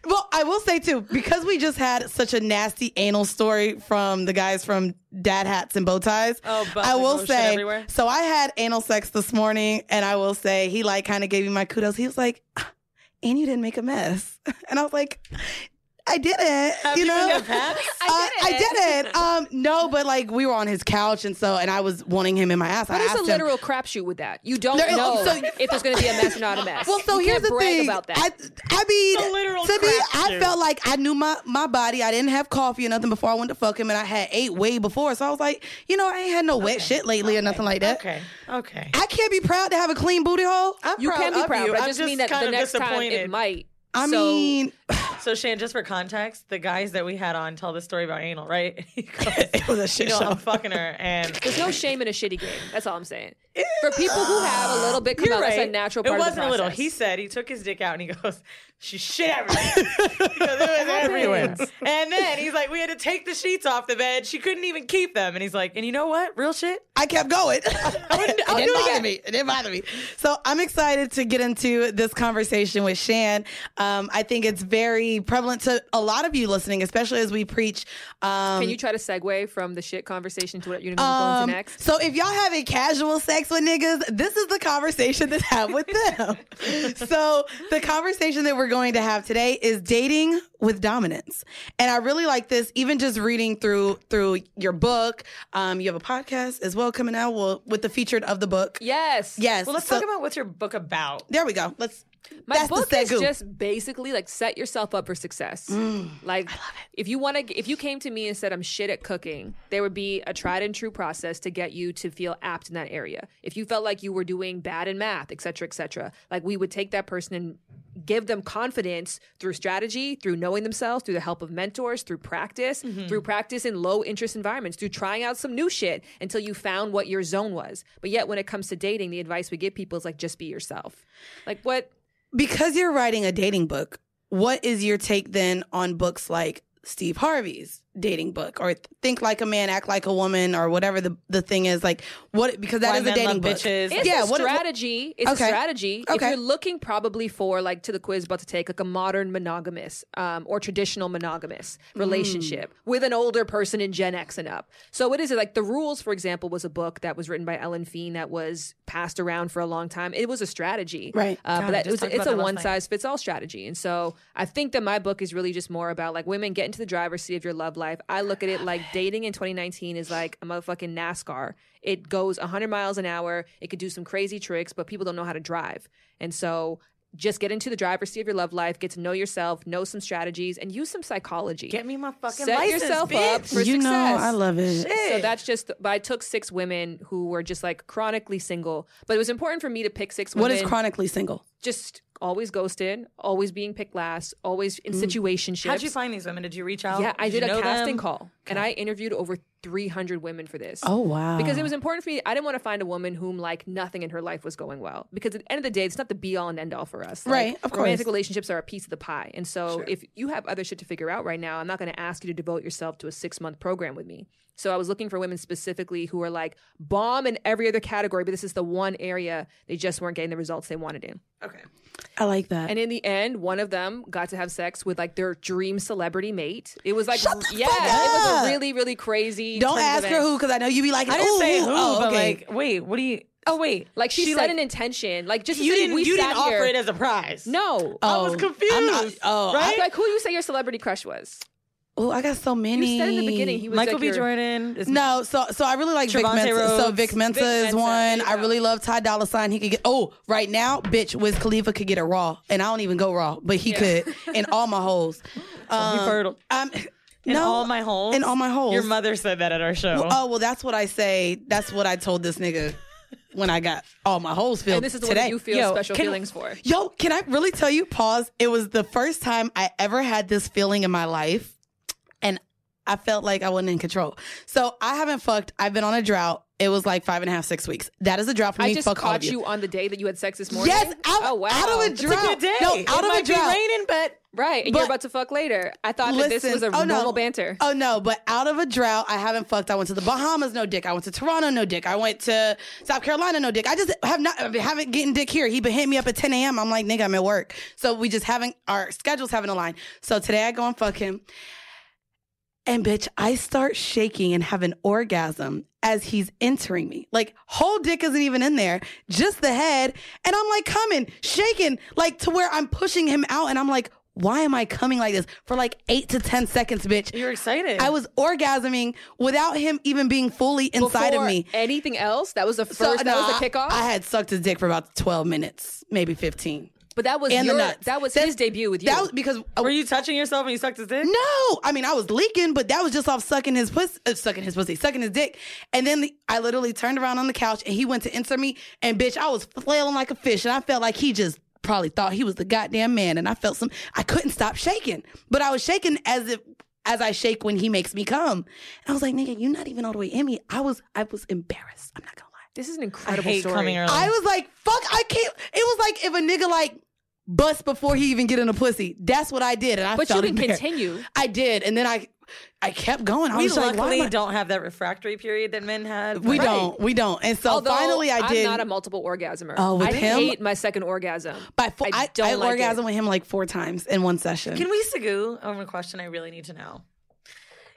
Well, I will say too, because we just had such a nasty anal story from the guys from Dad Hats and Bow Ties. Oh, but I will say, everywhere? so I had anal sex this morning, and I will say, he like kind of gave me my kudos. He was like, "Ah, and you didn't make a mess. And I was like, I didn't. Have you you know, been to Pat's? Uh, I didn't. Um, no, but like we were on his couch, and so and I was wanting him in my ass. What I is a asked him- literal crapshoot with that? You don't There is- know so- if there's going to be a mess or not a mess. Well, so You here's can't the brag thing. about that. I, I mean, It's a literal to me, I crapshoot. felt like I knew my my body. I didn't have coffee or nothing before I went to fuck him, and I had ate way before. So I was like, you know, I ain't had no wet shit lately or nothing like that. Okay. Okay. I can't be proud to have a clean booty hole. I'm you can be of proud, you. but I I'm just mean that kind the of next time disappointed. it might. I So- mean, So Shan, just for context, the guys that we had on tell the story about anal, right? Goes, it was a shit you know, show. I'm fucking her, and There's no shame in a shitty game. That's all I'm saying. For people who have a little bit come out, that's right. a natural It wasn't a little. He said he took his dick out and he goes, "She shit everywhere." he goes, it was everywhere. And then he's like, "We had to take the sheets off the bed. She couldn't even keep them." And he's like, "And you know what? Real shit. I kept going. it I'll didn't do bother again. me. It didn't bother me. So I'm excited to get into this conversation with Shan. Um, I think it's very prevalent to a lot of you listening, especially as we preach. Um, Can you try to segue from the shit conversation to what you're going to um, into next? So if y'all have a casual sex with niggas, this is the conversation to have with them. so the conversation that we're going to have today is dating with dominance. And I really like this, even just reading through through your book. Um, you have a podcast as well coming out well, with the featured of the book. Yes. Yes. Well, let's so- talk about what's your book about. There we go. Let's My that's book is just basically like set yourself up for success. Mm. like, if you want to, if you came to me and said I'm shit at cooking, there would be a tried and true process to get you to feel apt in that area. If you felt like you were doing bad in math, et cetera, et cetera, like we would take that person and give them confidence through strategy, through knowing themselves, through the help of mentors, through practice, Mm-hmm. through practice in low interest environments, through trying out some new shit until you found what your zone was. But yet, when it comes to dating, the advice we give people is like, just be yourself. Like, what? Because you're writing a dating book, what is your take then on books like Steve Harvey's dating book or Think Like a Man, Act Like a Woman or whatever the, the thing is? Like what because that Why is a dating book. Bitches. It's Yeah, a what- what- strategy. it's Okay. a strategy. If you're looking probably for like to the quiz about to take like a modern monogamous um, or traditional monogamous Mm. relationship with an older person in Gen X and up. So what is it like? The Rules, for example, was a book that was written by Ellen Fein that was passed around for a long time. It was a strategy, Right. Uh, God, but that, it was, it's a one size fits all strategy. And so I think that my book is really just more about like women get into the driver's seat of your love life. I look at it like dating in 2019 is like a motherfucking NASCAR. It goes 100 miles an hour. It could do some crazy tricks, but people don't know how to drive. And so just get into the driver's seat of your love life, get to know yourself, know some strategies, and use some psychology. Get me my fucking Set license, yourself bitch. up for you success. know, I love it. So that's just, but I took six women who were just like chronically single. But it was important for me to pick six What women. is chronically single? Just always ghosted, always being picked last, always in mm. situationships. How'd you find these women? Did you reach out? Yeah, I did you a casting them? call and I interviewed over 300 women for this. Oh wow. Because it was important for me. I didn't want to find a woman whom like nothing in her life was going well. Because at the end of the day, it's not the be all and end all for us. Like, Right, of course. Romantic relationships are a piece of the pie. And so if you have other shit to figure out right now, I'm not going to ask you to devote yourself to a six month program with me. So I was looking for women specifically who are like bomb in every other category, but this is the one area they just weren't getting the results they wanted in. Okay. I like that. And in the end, one of them got to have sex with like their dream celebrity mate. It was like, Shut the yeah, fuck it was up. really, really crazy. Don't turn of ask her who because I know you be like, I didn't ooh, say who, Oh, but okay. like, wait, what do you? Oh wait, Like she, set like, an intention, like just You say didn't. we you sat didn't here. offer it as a prize. no, I was Oh, confused. I'm not- oh, I- right? like who you say your celebrity crush was? oh, I got so many. You said in the beginning he was Michael like B. your- Jordan. Is No, so so I really like Vic Trevante Mensa. So Vic Mensa Vic is Mensa, one. there I really love Ty Dolla Sign. He could get oh right now, bitch. Wiz Khalifa could get a raw, and I don't even go raw, but he could in all my holes. Um, he fertile. Um, In no, all my holes. in all my holes. Your mother said that at our show. Well, oh well, that's what I say. That's what I told this nigga when I got all my holes filled And this is the today. one that you feel Yo, special can- feelings for. Yo, can I really tell you? Pause. It was the first time I ever had this feeling in my life, and I felt like I wasn't in control. So I haven't fucked. I've been on a drought. It was like five and a half, six weeks. That is a drought for I just Fuck caught you. you on the day that you had sex this morning. Yes, out, oh wow, out of a it's a drought. good day. No, it out of might a drought. be raining, but right, and But- you're about to fuck later. I thought that this was a oh, no. banter. Oh no, but out of a drought, I haven't fucked. I went to the Bahamas, no dick. I went to Toronto, no dick. I went to South Carolina, no dick. I just have not I haven't getting dick here. He been hitting me up at 10 a.m. I'm like, nigga, I'm at work. So we just haven't our schedules haven't aligned. So today I go and fuck him. And bitch, I start shaking and have an orgasm as he's entering me. Like, whole dick isn't even in there, just the head. And I'm like coming, shaking, like to where I'm pushing him out. And I'm like, why am I coming like this for like eight to 10 seconds, bitch? you're excited. I was orgasming without him even being fully inside Before of me. Anything else? That was the first. So, that no, was the kickoff. I, had sucked his dick for about 12 minutes, maybe 15. But that was and the your, nuts. That was That- his debut with you. That was because Were you touching yourself when you sucked his dick? No, I mean I was leaking, but that was just off sucking his pussy, uh, sucking his pussy, sucking his dick. And then the, I literally turned around on the couch and he went to insert me, and bitch, I was flailing like a fish, and I felt like he just probably thought he was the goddamn man, and I felt some. I couldn't stop shaking, but I was shaking as if. As I shake when he makes me come, and I was like, "Nigga, you're not even all the way in me." I was, I was embarrassed. I'm not gonna lie. this is an I incredible hate story. coming early. I was like, "Fuck, I can't." It was like if a nigga like bust before he even get in a pussy. That's what I did, and I but you felt can continue. I did, and then I I kept going. I we was luckily am I- don't have that refractory period that men had. we but- don't, we don't. And so Although finally, I did. I'm not a multiple orgasmer. Oh, with I him? hate my second orgasm. by four, I I, don't I like it. with him like four times in one session. Can we sagoo over a question I really need to know?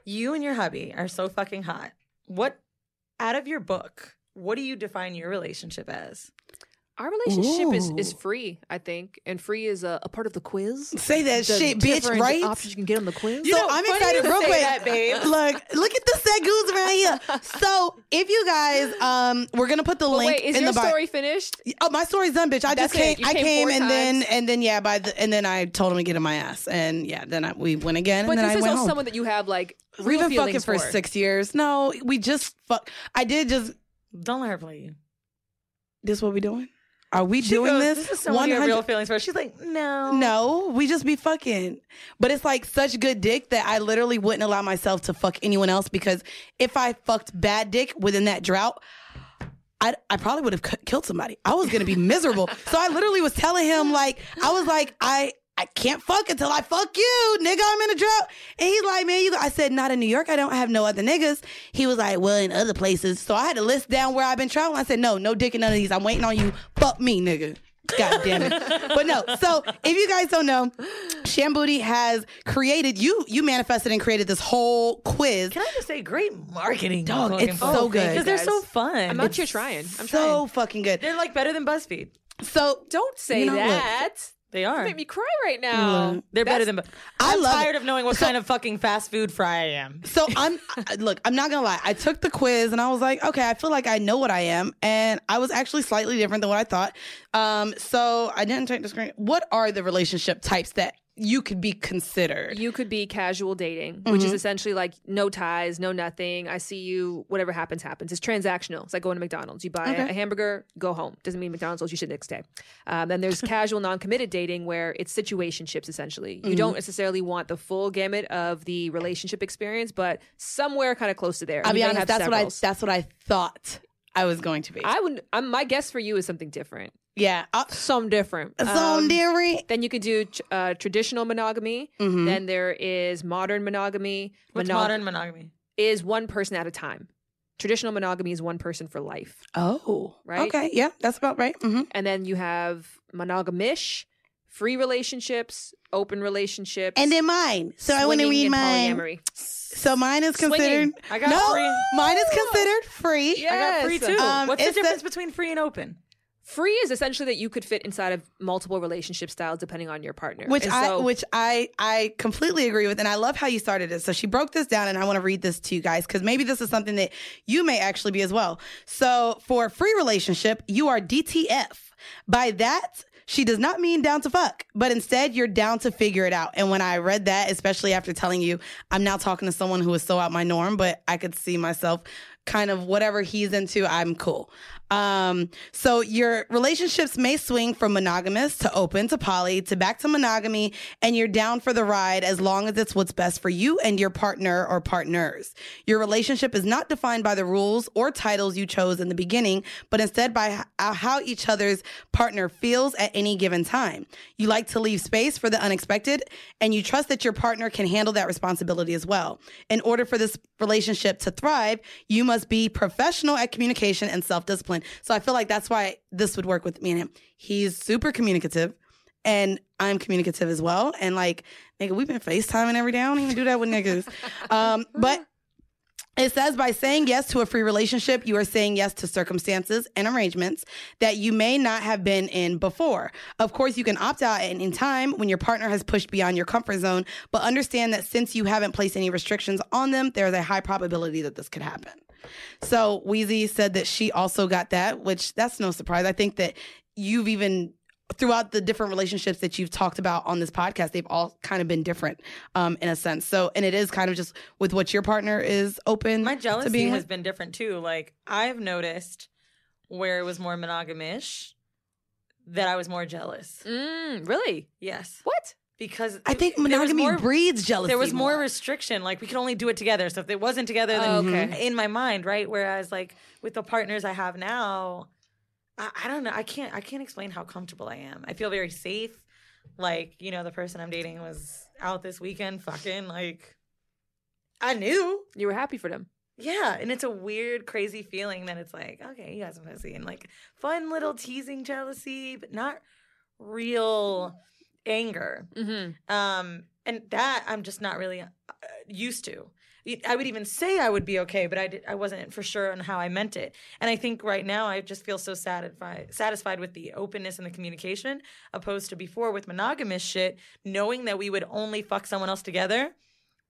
You and your hubby are so fucking hot. What out of your book? What do you define your relationship as? Our relationship is, is free, I think, and free is a, a part of the quiz. Say that The shit, bitch, right? Options you can get on the quiz. so I'm funny excited. Real quick, that, babe. Look, look at the sagoos around here. So if you guys, um, we're gonna put the But link wait, is in your the bio. story finished? Oh, my story's done, bitch. I That's just came. it. You I came came, four and then and then yeah, by the and then I told him to get in my ass, and yeah, then I, we went again, But and then this I is went also home. someone that you have like We've real been fucking feelings for six years. No, we just fuck. I did just. Don't let her play you. This what we doing? Are we She doing goes, this? This is have 100 real feelings for. her. She's like, no, No, we just be fucking. But it's like such good dick that I literally wouldn't allow myself to fuck anyone else because if I fucked bad dick within that drought, I, I probably would have c- killed somebody. I was gonna be miserable. so I literally was telling him like I was like I I can't fuck until I fuck you, nigga. I'm in a drought. And he's like, man, you. I said, not in New York. I don't have no other niggas. He was like, well, in other places. So I had to list down where I've been traveling. I said, no, no dick in none of these. I'm waiting on you. Fuck me, nigga. God damn it. but no. So if you guys don't know, Shan Boody has created you. You manifested and created this whole quiz. Can I just say, great marketing, Dog, it's folks. so good. because they're so fun. I'm out It's here trying. I'm so trying. fucking good. They're like better than BuzzFeed. So Don't say You know, look. That. They are. Make me cry right now. Look. They're better than. That's- I I'm love tired it. of knowing what So- kind of fucking fast food fry I am. So I'm look, I'm not gonna lie. I took the quiz and I was like, okay, I feel like I know what I am, and I was actually slightly different than what I thought. Um, so I didn't take the screen. What are the relationship types that you could be considered? You could be casual dating, which Mm-hmm. is essentially like no ties, no nothing. I see you, whatever happens, happens. It's transactional. It's like going to McDonald's. You buy a- Okay. a, hamburger, go home. Doesn't mean McDonald's owes you shit next day. Um, then there's casual, non-committed dating where it's situationships essentially. Mm-hmm. You don't necessarily want the full gamut of the relationship experience, but somewhere kind of close to there. I'll You be honest. That's what I that's what I thought I was going to be. I would. I'm, my guess for you is something different. Yeah. Uh, Some different. so Um, different. then you could do uh, traditional monogamy. Mhm. Then there is modern monogamy. What's Monog- modern monogamy? is one person at a time. Traditional monogamy is one person for life. Oh, Right? Okay. Yeah, that's about right. hmm And then you have monogamish, free relationships, open relationships. And then mine. So I want to read mine. polyamory. So mine is Swinging. considered. I got no, free. mine is considered free. Yeah. I got free too. Um, What's the it's the- difference between free and open? Free is essentially that you could fit inside of multiple relationship styles depending on your partner. which And I which I I completely agree with, and I love how you started it. So she broke this down, and I want to read this to you guys because maybe this is something that you may actually be as well. So for a free relationship, you are DTF. By that. She does not mean down to fuck, but instead you're down to figure it out. And when I read that, especially after telling you I'm now talking to someone who is so out my norm, but I could see myself kind of whatever he's into, I'm cool. Um, so your relationships may swing from monogamous to open to poly to back to monogamy, and you're down for the ride as long as it's what's best for you and your partner or partners. Your relationship is not defined by the rules or titles you chose in the beginning, but instead by uh, how each other's partner feels at any given time. You like to leave space for the unexpected, and you trust that your partner can handle that responsibility as well. In order for this relationship to thrive, you must be professional at communication and self discipline. So I feel like that's why this would work with me and him. He's super communicative. And I'm communicative as well. And like, nigga, we've been FaceTiming every day. I don't even do that with niggas. Um, but it says by saying yes to a free relationship, you are saying yes to circumstances and arrangements that you may not have been in before. Of course, you can opt out at any time when your partner has pushed beyond your comfort zone, but understand that since you haven't placed any restrictions on them, there's a high probability that this could happen. So Weezy said that she also got that, which that's no surprise. I think that you've even throughout the different relationships that you've talked about on this podcast, they've all kind of been different um, in a sense. So, and it is kind of just with what your partner is open My to jealousy being has with. been different too. Like I've noticed where it was more monogamish that I was more jealous. Mm, really? Yes, What? Because I think monogamy more- breeds jealousy. There was more restriction. Like we could only do it together. So if it wasn't together, then Oh, okay. in my mind, right? Whereas like with the partners I have now, I, I don't know. I can't. I can't explain how comfortable I am. I feel very safe. Like you know, the person I'm dating was out this weekend, fucking like. I knew. You were happy for them. Yeah, and it's a weird, crazy feeling that it's like, okay, you got some pussy and like fun little teasing jealousy, but not real anger. Mm-hmm. Um, and that I'm just not really uh, used to. I would even say I would be okay, but I, did, I wasn't for sure on how I meant it. And I think right now I just feel so satisfied satisfied with the openness and the communication, opposed to before with monogamous shit, knowing that we would only fuck someone else together,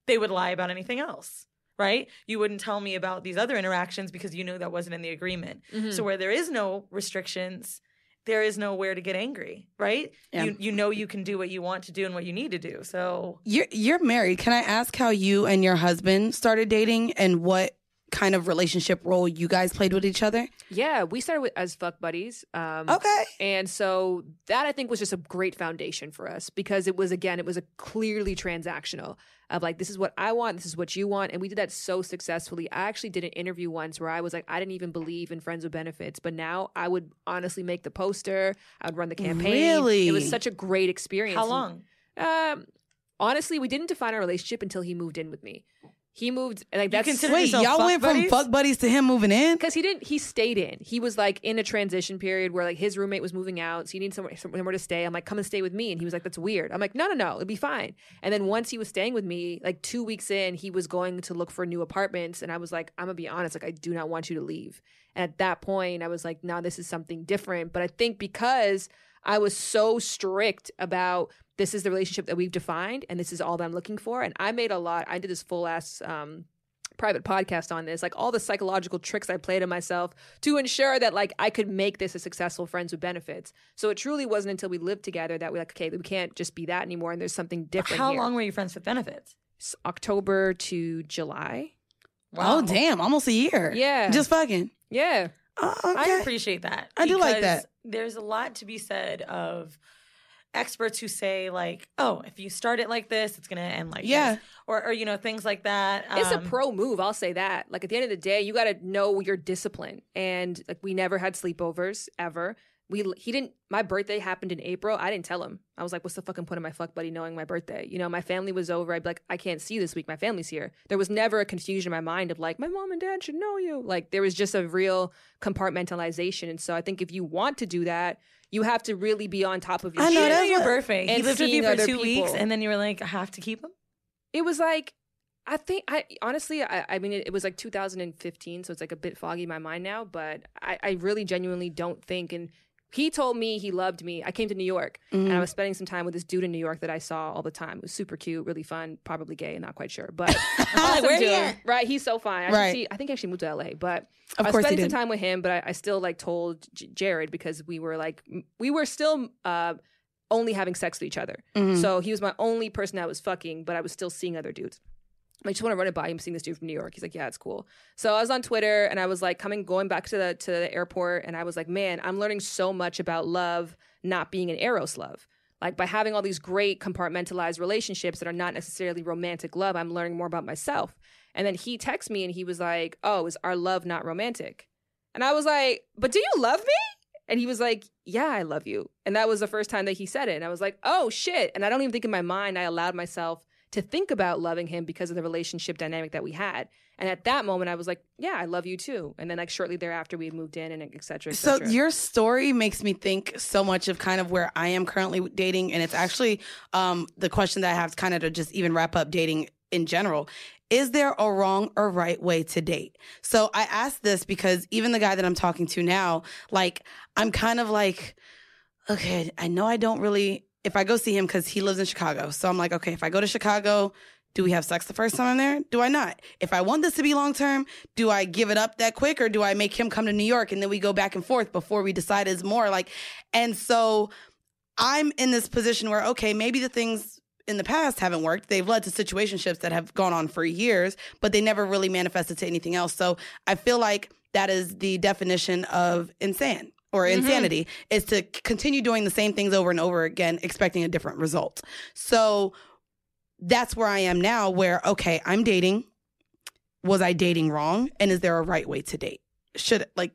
they would lie about anything else. Right? You wouldn't tell me about these other interactions because you knew that wasn't in the agreement. Mm-hmm. So where there is no restrictions, there is nowhere to get angry, right? Yeah. You you know you can do what you want to do and what you need to do. So You're you're married. Can I ask how you and your husband started dating and what kind of relationship role you guys played with each other? Yeah, we started with, as fuck buddies. Um, Okay. And so that I think was just a great foundation for us because it was again it was a clearly transactional of like this is what I want, this is what you want, and we did that so successfully. I actually did an interview once where I was like I didn't even believe in friends with benefits, but now I would honestly make the poster, I would run the campaign. Really? it was such a great experience. how long? Um, honestly, we didn't define our relationship until he moved in with me. He moved like that's consider Wait, yourself y'all fuck went from buddies? fuck buddies to him moving in? because he didn't he stayed in. He was like in a transition period where like his roommate was moving out so he needed somewhere, somewhere to stay. I'm like come and stay with me. And he was like that's weird. I'm like no no no it'll be fine. And then once he was staying with me like two weeks in he was going to look for new apartments and i was like i'm gonna be honest like i do not want you to leave. And at that point i was like now this is something different. But i think because i was so strict about this is the relationship that we've defined and this is all that i'm looking for and i made a lot i did this full ass um private podcast on this like all the psychological tricks i played on myself to ensure that like i could make this a successful friends with benefits so it truly wasn't until we lived together that we like okay we can't just be that anymore and there's something different How here. long were you friends with benefits? S- october to july wow. Oh damn, almost a year. Yeah. Just fucking. yeah Oh, I appreciate that. I do like that. There's a lot to be said of experts who say like, "Oh, if you start it like this, it's gonna end like Yeah. this," or or you know things like that. it's a Um, pro move i'll say that. Like at the end of the day you got to know your discipline. And like we never had sleepovers ever. We he didn't my birthday happened in april. I didn't tell him. I was like what's the fucking point of my fuck buddy knowing my birthday? You know my family was over. I'd be like i can't see this week. My family's here. There was never a confusion in my mind of like my mom and dad should know you. Like there was just a real compartmentalization. And so i think if you want to do that you have to really be on top of your I know, shit. didn't know that's your what- birthday. He lived with you for two people. weeks, and then you were like, "I have to keep him." it was like I think I honestly I, I mean it, it was like 2015 so it's like a bit foggy in my mind now but I, I really genuinely don't think and he told me he loved me I came to New York and Mm-hmm. I was spending some time with this dude in New York that I saw all the time it was super cute really fun probably gay not quite sure but awesome Where he dude. at? right he's so fine I, Right. see, I think he actually moved to LA but Of I was spending some time with him but I, I still like told J- Jared because we were like we were still uh only having sex with each other Mhm. so he was my only person I was fucking, but I was still seeing other dudes. I just want to run it by him, seeing this dude from New York. He's like, yeah, it's cool. So I was on Twitter and I was like coming, going back to the to the airport, and I was like, man, I'm learning so much about love not being an eros love. Like by having all these great compartmentalized relationships that are not necessarily romantic love, I'm learning more about myself. And then he texted me and he was like, oh, is our love not romantic? And I was like, but do you love me? And he was like, Yeah, I love you. And that was the first time that he said it. And I was like, Oh shit. And I don't even think in my mind I allowed myself to think about loving him because of the relationship dynamic that we had. And at that moment, I was like, Yeah, I love you too. And then like shortly thereafter, we moved in and et cetera, et So your story makes me think so much of kind of where I am currently dating, and it's actually um, the question that I have kind of to just even wrap up dating in general. Is there a wrong or right way to date? So I ask this because even the guy that I'm talking to now, like I'm kind of like, okay, I know I don't really. If I go see him because he lives in Chicago, so I'm like, okay, if I go to Chicago, do we have sex the first time I'm there? Do I not? If I want this to be long term, do I give it up that quick or do I make him come to New York and then we go back and forth before we decide is more like and so I'm in this position where okay, maybe the things in the past haven't worked. They've led to situationships that have gone on for years, but they never really manifested to anything else. So I feel like that is the definition of insane or mm-hmm. insanity is to continue doing the same things over and over again expecting a different result. So that's where I am now where okay, I'm dating. Was I dating wrong? And is there a right way to date? Should like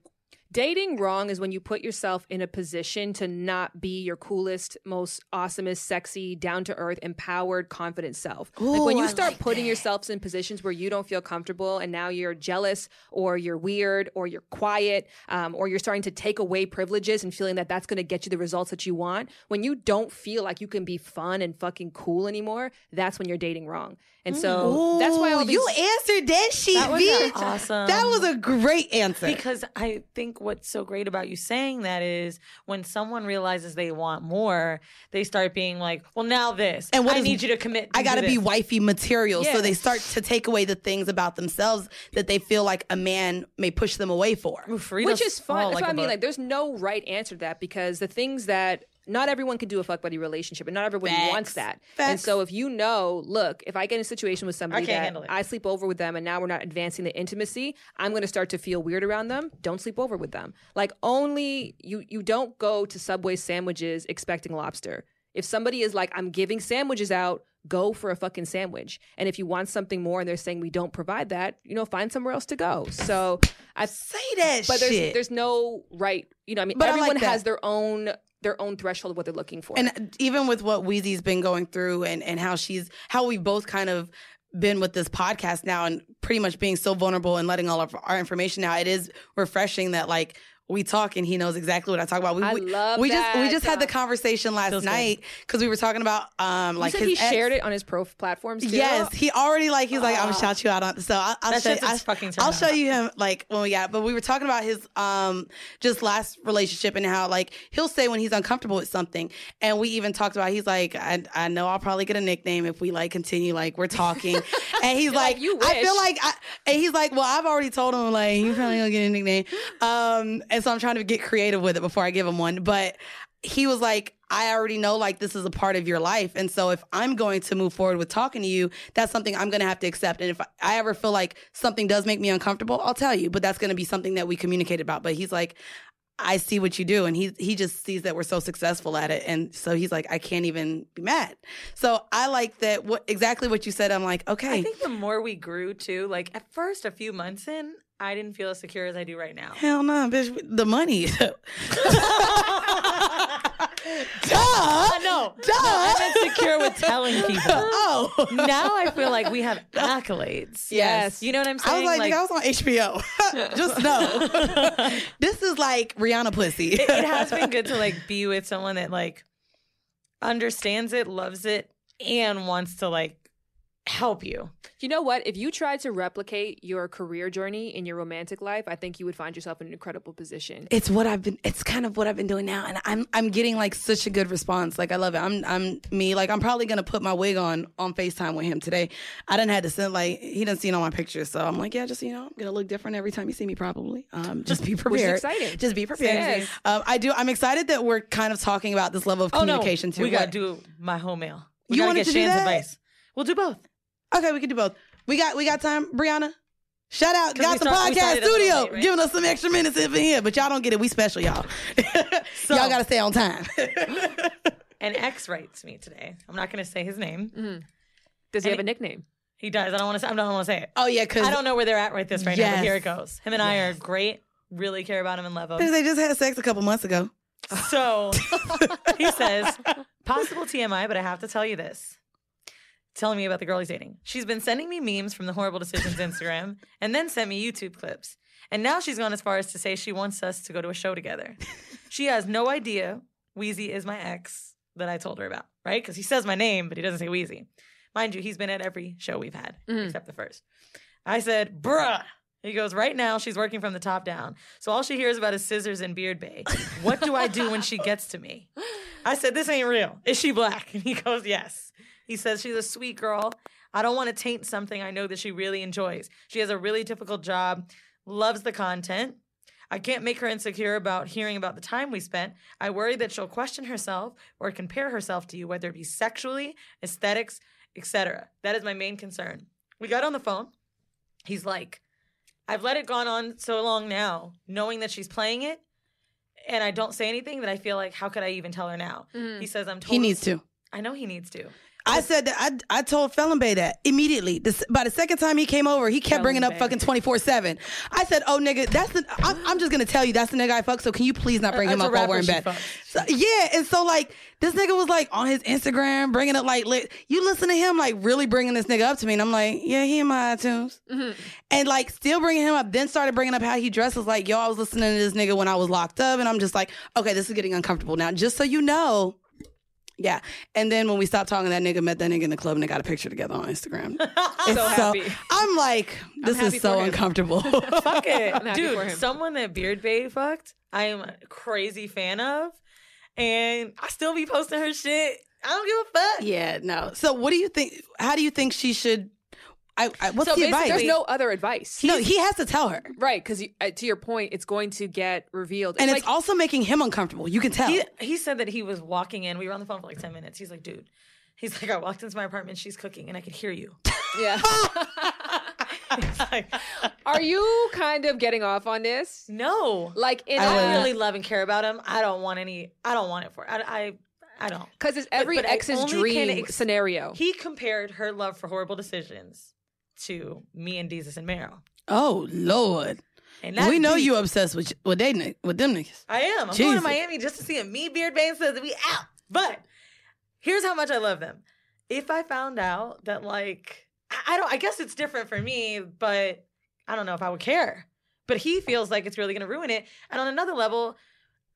Dating wrong is when you put yourself in a position to not be your coolest, most awesomest, sexy, down to earth, empowered, confident self. like when you I start like putting that. yourselves in positions where you don't feel comfortable and now you're jealous or you're weird or you're quiet um, or you're starting to take away privileges and feeling that that's going to get you the results that you want. When you don't feel like you can be fun and fucking cool anymore, that's when you're dating wrong. And so that's why all Ooh, these, you answered that shit, That was V. awesome. That was a great answer. Because I think what's so great about you saying that is when someone realizes they want more, they start being like, "Well, now this, And what I is- need you to commit." I got to to be wifey material. So they start to take away the things about themselves that they feel like a man may push them away for. Ooh, which is fun. all That's like what I a mean. book. Like, there's no right answer to that because the things that not everyone can do a fuck buddy relationship, and not everybody Facts. wants that. And so, if you know, look, if I get in a situation with somebody can't that. I sleep over with them, and now we're not advancing the intimacy, I'm going to start to feel weird around them. Don't sleep over with them. Like, only you. You don't go to Subway sandwiches expecting lobster. If somebody is like, I'm giving sandwiches out, go for a fucking sandwich. And if you want something more and they're saying we don't provide that, you know, find somewhere else to go. So I Say that but there's shit. there's no right you know i mean But I like everyone has their own their own threshold what they're looking for. And even with what Weezy's been going through and, and how she's how we both kind of been with this podcast now and pretty much being so vulnerable and letting all of our information out, it is refreshing that like we talk and he knows exactly what I talk about. We, I we, love we just we that. just had the conversation last Feels night because we were talking about um you like said his he ex- shared it on his pro platforms too? Yes, he already like he's like I'm gonna Ah. shout you out on. So I'll, I'll show you. shit's a I, fucking I'll on. show you him like when we got. But we were talking about his um just last relationship and how like he'll say when he's uncomfortable with something, and we even talked about he's like I I know I'll probably get a nickname if we like continue like we're talking, and he's like, like, "You I feel like I, and he's like well I've already told him like you probably gonna get a nickname, um and so I'm trying to get creative with it before I give him one, but he was like, I already know like this is a part of your life. And so if I'm going to move forward with talking to you, that's something I'm going to have to accept. And if I ever feel like something does make me uncomfortable, I'll tell you, but that's going to be something that we communicate about. But he's like, I see what you do. And he, he just sees that we're so successful at it. And so he's like, I can't even be mad. So I like that. What exactly what you said. I'm like, okay. I think the more we grew too, like at first, a few months in, I didn't feel as secure as I do right now. Hell no, bitch. The money. Duh. Uh, I know. Duh. I meant secure with telling people. Oh. now I feel like we have accolades. Yes. You know what I'm saying? I was like, nigga, I was on HBO. Just know. this is like Rihanna pussy. it, it has been good to like be with someone that like understands it, loves it, and wants to like help you. you know what if you tried to replicate your career journey in your romantic life i think you would find yourself in an incredible position It's what I've been. It's kind of what I've been doing now, and I'm I'm getting like such a good response. Like I love it. I'm I'm me. Like I'm probably gonna put my wig on on Facetime with him today. I didn't have to send like he didn't see all my pictures, so I'm like, yeah, just you know, I'm gonna look different every time you see me. Probably. Um, just be prepared. exciting. Just be prepared. Yes. Um, I do. I'm excited that we're kind of talking about this level of communication too. Oh, We gotta What? do my whole mail. We You gotta get to do Shan's that? advice. We'll do both. Okay, we can do both. We got we got time, Brianna. Shout out, got we the start- podcast started a little studio, late, right? giving us some extra minutes in for here, but y'all don't get it. We special, y'all. y'all gotta stay on time. An ex writes me today. I'm not gonna say his name. Mm-hmm. does he And have a nickname He does. I don't want to. I don't want to say it. oh yeah, because I don't know where they're at right this right now. Yes. But here it goes. Him and I are great. Really care about him and love him. Because They just had sex a couple months ago. So he says, possible TMI, but I have to tell you this. Telling me about the girl he's dating. She's been sending me memes from the Horrible Decisions Instagram and then sent me YouTube clips. And now she's gone as far as to say she wants us to go to a show together. She has no idea Weezy is my ex that I told her about, right? Because he says my name, but he doesn't say Weezy. Mind you, he's been at every show we've had, Mhm. except the first. I said, bruh. He goes, right now she's working from the top down. So all she hears about is scissors and beard bay. What do I do when she gets to me? I said, this ain't real. Is she black? And he goes, yes. He says, she's a sweet girl. I don't want to taint something I know that she really enjoys. She has a really difficult job, loves the content. I can't make her insecure about hearing about the time we spent. I worry that she'll question herself or compare herself to you, whether it be sexually, aesthetics, etc. That is my main concern. We got on the phone. He's like, I've let it gone on so long now, knowing that she's playing it, and I don't say anything that I feel like, how could I even tell her now? Mm-hmm. He says, I'm He needs to. I know he needs to. I said that I, I told Felon Bay that immediately. This, by the second time he came over, he kept bringing up fucking 24 7. I said, Oh, nigga, that's the, I'm, I'm just gonna tell you that's the nigga I fuck, so can you please not bring him up while we're in bed? So, yeah, and so like, this nigga was like on his Instagram bringing up like, li- you listen to him like really bringing this nigga up to me, and I'm like, Yeah, he in my iTunes. And like, still bringing him up, then started bringing up how he dresses. Like, yo, I was listening to this nigga when I was locked up, and I'm just like, Okay, this is getting uncomfortable now, just so you know. Yeah. And then when we stopped talking, that nigga met that nigga in the club and they got a picture together on Instagram. It's So happy. I'm like, this happy is so uncomfortable. Fuck it. I'm happy for Dude, someone that Beard Bay fucked, I am a crazy fan of. And I still be posting her shit. I don't give a fuck. yeah, no. So what do you think? How do you think she should? I, I what's So the advice? There's no other advice. no, he has to tell her. right, because uh, to your point, it's going to get revealed. And It's it's like, also making him uncomfortable. You can tell. He, he said that he was walking in. We were on the phone for like 10 minutes. He's like, dude, he's like, I walked into my apartment. She's cooking and I could hear you. yeah. Like, Are you kind of getting off on this? no. Like in I I really love and care about him. I don't want any, I don't want it for I, I, I don't. because it's every but I ex's dream ex- scenario. He compared her love for horrible decisions to me and Jesus and Meryl. oh Lord, we know deep. you obsessed with with they with them niggas. I am. I'm going to Miami just to see him. Me, Beard Bane says we out. But here's how much I love them. If I found out that like I I don't I guess it's different for me, but I don't know if I would care. But he feels like it's really gonna ruin it. And on another level,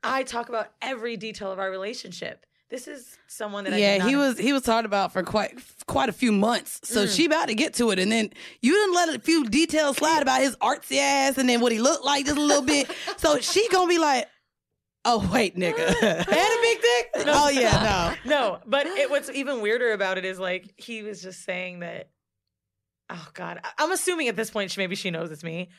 I talk about every detail of our relationship. This is someone that I Yeah, not he was he was talked about for quite quite a few months. So Mm. she about to get to it, and then you didn't let a few details slide about his artsy ass, and then what he looked like just a little bit. So she gonna be like, "Oh wait, nigga, had a big dick? No. oh yeah, no." no, but it, what's even weirder about it is like he was just saying that. Oh God, I- I'm assuming at this point she maybe she knows it's me,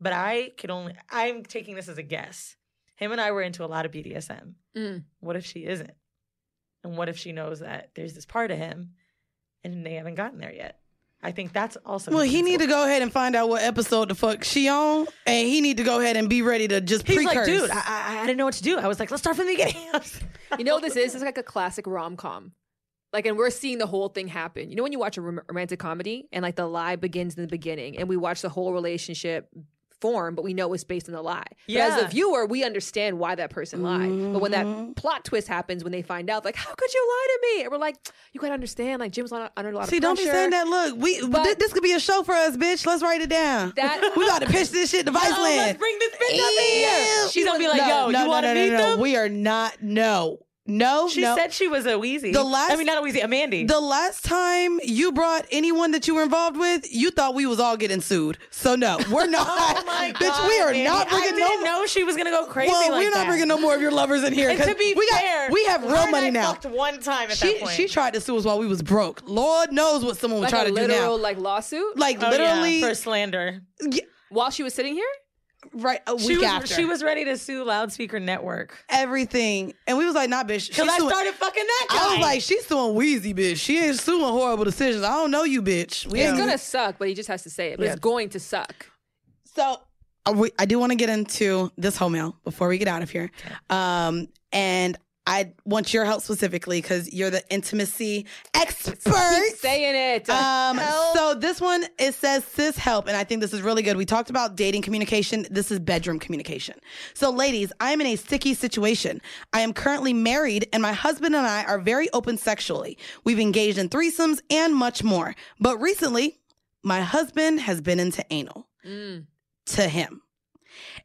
but I could only. I'm taking this as a guess. Him and I were into a lot of BDSM. Mm. What if she isn't? And what if she knows that there's this part of him, and they haven't gotten there yet? I think that's also. Well, he need to go ahead and find out what episode the fuck she on, and he need to go ahead and be ready to just He's pre-curse. like, dude, I, I, I didn't know what to do. I was like, let's start from the beginning. You know what this is? It's like a classic rom com. Like, and we're seeing the whole thing happen. You know, when you watch a rom- romantic comedy and like the lie begins in the beginning, and we watch the whole relationship form, but we know it's based on the lie. But as a viewer, we understand why that person lied. But when that mm-hmm. plot twist happens, when they find out, like, how could you lie to me? And we're like, you gotta understand, like, Jim's on- under a lot See, of pressure. See, don't be saying that. Look, we But- thi- this could be a show for us, bitch. Let's write it down. That- we got to pitch this shit to Viceland. let's bring this bitch up in Yeah. here. She's gonna be like, no, yo, no, you want to no, no, meet no, no. them? We are not. No, no, She no. said she was a Weezy. The last- I mean, not a Weezy, a Mandy. the last time you brought anyone that you were involved with, you thought we was all getting sued. So no, we're not. oh my god, bitch, we are Mandy. not bringing. No. I didn't no. know she was gonna go crazy well, like we're not that. bringing no more of your lovers in here. And 'cause to be we fair, got, we have her real and money I now. fucked one time at She that point. she tried to sue us while we was broke. Lord knows what someone would like try a to do now. like lawsuit. Like Oh, yeah, literally, for slander. yeah, while she was sitting here. Right a week She was after. she was ready to sue Loudspeaker Network everything, and we was like, nah, bitch. because I suing- started fucking that guy. I was like, she's suing Weezy, bitch. She ain't suing horrible decisions. I don't know you, bitch. We It's gonna suck, but he just has to say it. But Yeah. it's going to suck. So uh, we, I do want to get into this whole mail before we get out of here. Um, and I want your help specifically because you're the intimacy expert. Keep saying it. Um, so this one it says sis help, and I think this is really good. We talked about dating communication. This is bedroom communication. So, ladies, I am in a sticky situation. I am currently married, and my husband and I are very open sexually. We've engaged in threesomes and much more. But recently, my husband has been into anal Mm. to him.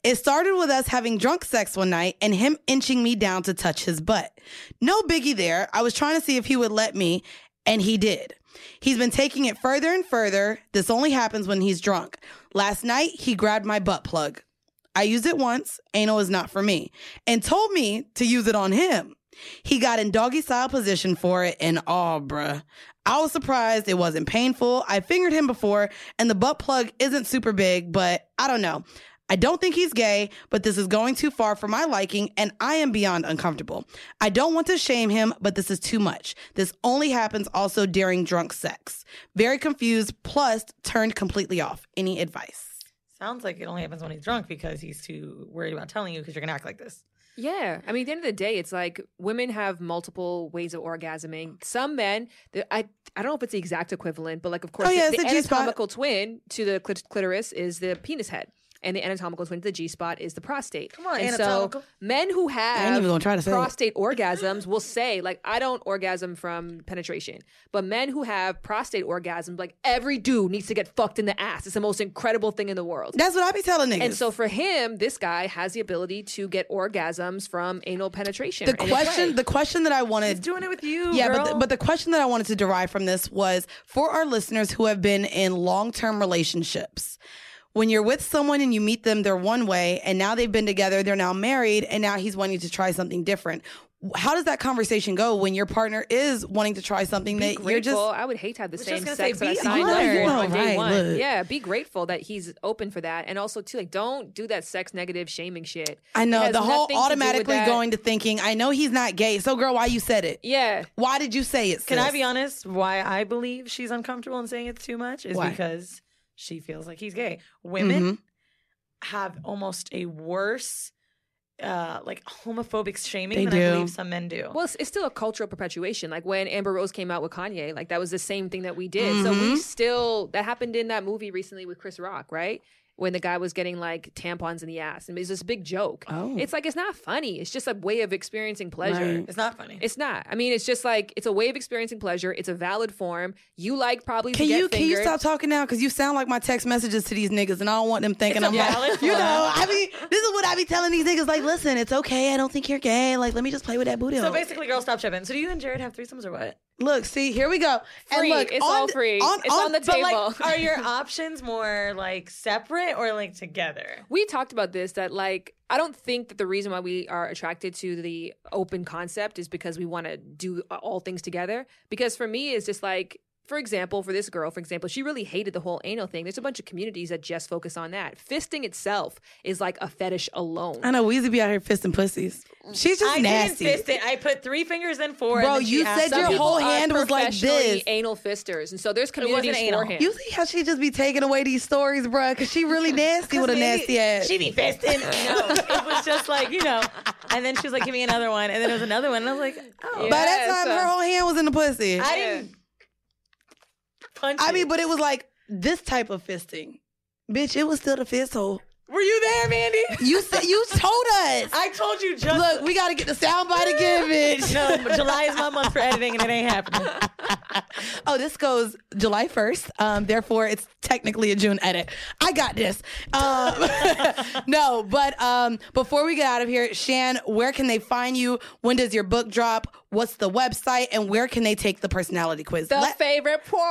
It started with us having drunk sex one night and him inching me down to touch his butt. No biggie there. I was trying to see if he would let me, and he did. He's been taking it further and further. This only happens when he's drunk. Last night, he grabbed my butt plug. I used it once, anal is not for me, and told me to use it on him. He got in doggy style position for it, and oh, bruh. I was surprised it wasn't painful. I fingered him before, and the butt plug isn't super big, but I don't know. I don't think he's gay, but this is going too far for my liking, and I am beyond uncomfortable. I don't want to shame him, but this is too much. This only happens also during drunk sex. Very confused, plus turned completely off. Any advice? Sounds like it only happens when he's drunk because he's too worried about telling you because you're gonna act like this. Yeah, I mean, at the end of the day, it's like women have multiple ways of orgasming. Some men, the- I I don't know if it's the exact equivalent, but like, of course, Oh, yeah, the, it's the a G-spot. anatomical twin to the clit- clitoris is the penis head, and the anatomical twin to the G spot is the prostate. Come on, and anatomical. So men who I ain't have even gonna try to say prostate orgasms will say, like, I don't orgasm from penetration, but men who have prostate orgasms, like, every dude needs to get fucked in the ass. It's the most incredible thing in the world. That's what I be telling niggas. And so for him, this guy has the ability to get orgasms from anal penetration. the question, the question that I wanted He's doing it with you. Yeah, but the, but the question that I wanted to derive from this was for our listeners who have been in long term relationships. When you're with someone and you meet them, they're one way, and now they've been together, they're now married, and now he's wanting to try something different. How does that conversation go when your partner is wanting to try something be that grateful. you're just I would hate to have the same sex say, that I be signed up honored. for on day right, one. look. Yeah, be grateful that he's open for that, and also too, like, don't do that sex negative shaming shit. I know the whole nothing to automatically going to thinking, I know he's not gay. So girl, why you said it? Yeah, Why did you say it? Can I be honest? Why I believe she's uncomfortable and saying it's too much is Why? because she feels like he's gay. Women Mhm. have almost a worse, uh, like homophobic shaming They than do. I believe some men do. Well, it's, it's still a cultural perpetuation. Like when Amber Rose came out with Kanye, like that was the same thing that we did. So we Mhm. still that happened in that movie recently with Chris Rock, right? When the guy was getting like tampons in the ass, and it was this big joke. Oh. It's like it's not funny. It's just a way of experiencing pleasure. Right. it's not funny. It's not. I mean, it's just like it's a way of experiencing pleasure. It's a valid form. You like probably Can to get you can you stop talking now? Because you sound like my text messages to these niggas, and I don't want them thinking It's a I'm like, valid you form. know, I mean, this is what I be telling these niggas. Like, listen, it's okay. I don't think you're gay. Like, let me just play with that booty. so hole. basically, girls, stop tripping. So do you and Jared have threesomes or what? Look, see, here we go. Free. And look, It's on all free. It's on the But table. like, are your options more like separate or like together? we talked about this that like I don't think that the reason why we are attracted to the open concept is because we want to do all things together. Because for me, it's just like, for example, for this girl, for example, she really hated the whole anal thing. There's a bunch of communities that just focus on that. Fisting itself is like a fetish alone. I know Weezy be out here fisting pussies. She's just I nasty. didn't fist it. I put three fingers in four. Bro, and you said your whole hand was like professionally this. Anal fisters, and so there's wasn't communities anal. for him. You see how she just be taking away these stories, bruh? Because she really nasty with a nasty ass. She be fisting. No, it was just like you know. And then she was like, "Give me another one," and then it was another one, and I was like, "Oh, Yeah. By that time, so- her whole hand was in the pussy. I I, didn't punch." mean, but it was like this type of fisting. Bitch, it was still the fist hole. Were you there, Mandy? You said you told us. I told you just Look, we gotta get the soundbite again, bitch. No, July is my month for editing, and it ain't happening. oh, this goes July 1st. Um, therefore, it's technically a June edit. I got this. Um, no, but um, before we get out of here, Shan, where can they find you? When does your book drop? What's the website? And where can they take the personality quiz? the Let- favorite part.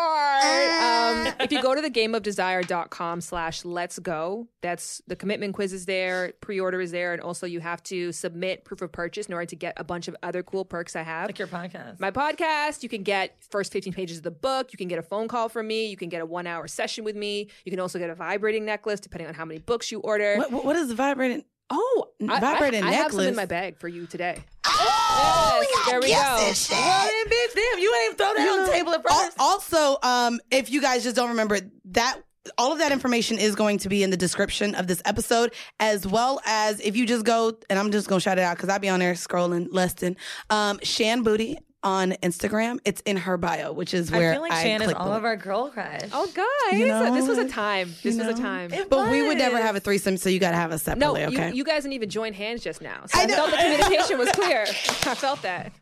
Ah. Um, if you go to the gameofdesire.com slash let's go, that's the commitment quiz is there, pre-order is there, and also you have to submit proof of purchase in order to get a bunch of other cool perks I have. Like your podcast. my podcast, you can get first 15 pages of the book, you can get a phone call from me, you can get a one hour session with me, you can also get a vibrating necklace depending on how many books you order. what, what- what is the vibrating? Oh, I- vibrating I, I necklace. have some in my bag for you today. Oh, Yes, gotta there we go. this shit. well, then, bitch, damn, you ain't throw that on the table at first. Also, um, if you guys just don't remember that. All of that information is going to be in the description of this episode, as well as if you just go, and I'm just gonna shout it out because I be on there scrolling less than um, Shan Boody on Instagram. It's in her bio, which is where I feel like Shan is all of our girl crush. Oh, guys, You know, this was a time. This you was a time. It But we would never have a threesome, so you got to have us No, separately. okay. you, you guys didn't even join hands just now. So I I, felt the communication was clear. I felt that.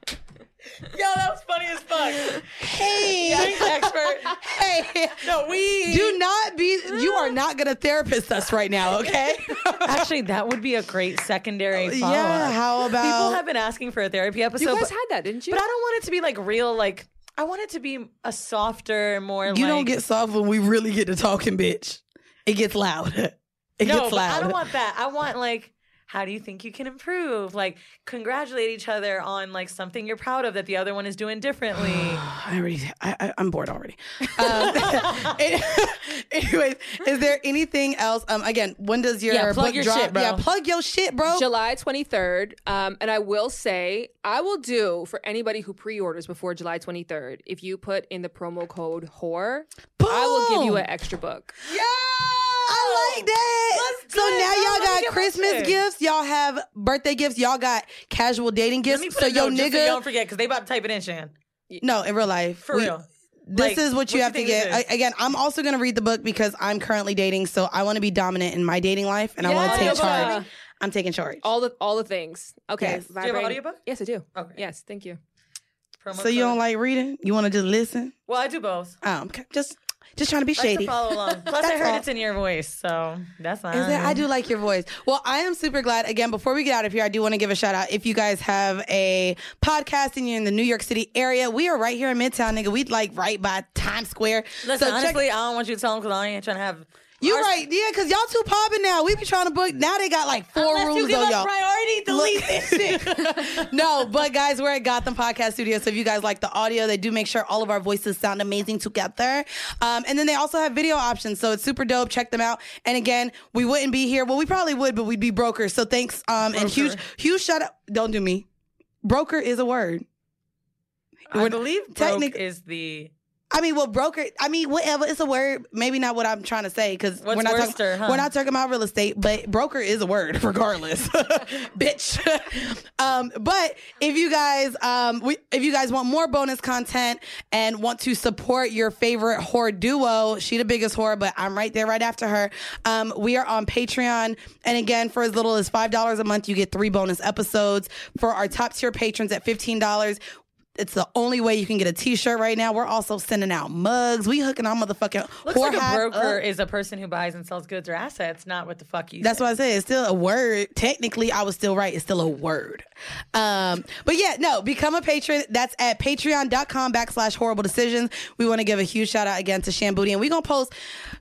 Yo, that was funny as fuck. hey, Thanks, expert. hey, No, we do not be. You are not gonna therapist us right now, okay? Actually, that would be a great secondary follow yeah. How about People have been asking for a therapy episode, You guys but, had that, didn't you? but I don't want it to be like real. Like I want it to be a softer, more. You like, don't get soft when we really get to talking, bitch. It gets loud. It no. gets loud. I don't want that. I want like. How do you think you can improve? Like, congratulate each other on like something you're proud of that the other one is doing differently. I already. I, I, I'm bored already. Um, anyways, is there anything else? Um, again, when does your Yeah, plug book your drop? shit, bro. Yeah, plug your shit, bro. July 23rd. Um, and I will say, I will do for anybody who pre orders before July 23rd, if you put in the promo code HORE, I will give you an extra book. Yeah. I oh, like that. Let's so do it, now y'all got Christmas gifts. Y'all have birthday gifts. Y'all got casual dating Let gifts. me put So a yo note just so nigga, don't forget because they about to type it in, Shan. no, in real life, For we- real. This Like, is what you what have you to get. I, again, I'm also going to read the book because I'm currently dating, so I want to be dominant in my dating life, and I want to Yeah. take charge. I'm taking charge. All the all the things. Okay. Yes. Do you have an audiobook? Yes, I do. Okay. Yes, thank you. Promo So you don't like reading? You want to just listen? Well, I do both. Oh, okay. Just, just trying to be Like shady. to follow along. Plus, I heard all. it's in your voice, so that's that, I do like your voice. Well, I am super glad. Again, before we get out of here, I do want to give a shout out. If you guys have a podcast and you're in the New York City area, we are right here in Midtown, nigga. We like right by Times Square. Listen, So check- honestly, I don't want you to tell them because I ain't trying to have. You our- right, yeah, because y'all too popping now. We be trying to book. Now they got like four Unless rooms you give on us y'all. priority, delete this shit. no, but guys, we're at Gotham Podcast Studio. So if you guys like the audio, they do make sure all of our voices sound amazing together. Um, and then they also have video options. So it's super dope. Check them out. And again, we wouldn't be here. Well, we probably would, but we'd be brokers. So thanks. Um, and huge, huge shout out. Don't do me. Broker is a word. I We're- believe broke technic- is the. I mean, well, broker. I mean, whatever. It's a word. Maybe not what I'm trying to say because we're not worster, talking. huh? We're not talking about real estate, but broker is a word, regardless, bitch. um, but if you guys, um, we, if you guys want more bonus content and want to support your favorite whore duo, she the biggest whore, but I'm right there, right after her. Um, we are on Patreon, and again, for as little as five dollars a month, you get three bonus episodes. For our top tier patrons at fifteen dollars. It's the only way you can get a T-shirt right now. We're also sending out mugs. We hooking our motherfucking Looks like a broker up. is a person who buys and sells goods or assets, not what the fuck you. That's said. what I said. It's still a word. Technically, I was still right. It's still a word. Um, but yeah, no, become a patron. That's at patreon.com backslash horrible decisions. We want to give a huge shout out again to Shan Boody. And we going to post,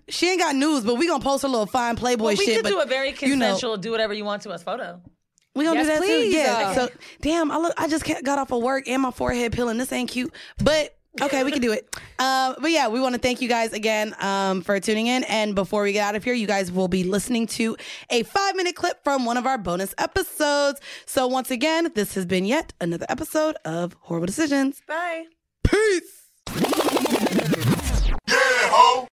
she ain't got news, but we going to post a little fine Playboy Well, we shit. could but do a very you know, consensual, do whatever you want to us photo. We gonna Yes, do that please. too. Yeah. Uh, So damn, I look. I just got off of work and my forehead peeling. This ain't cute, but. Okay, we can do it. Um, but yeah, we want to thank you guys again um, for tuning in. And before we get out of here, you guys will be listening to a five minute clip from one of our bonus episodes. So once again, this has been yet another episode of Horrible Decisions. Bye. Peace. Yeah, ho!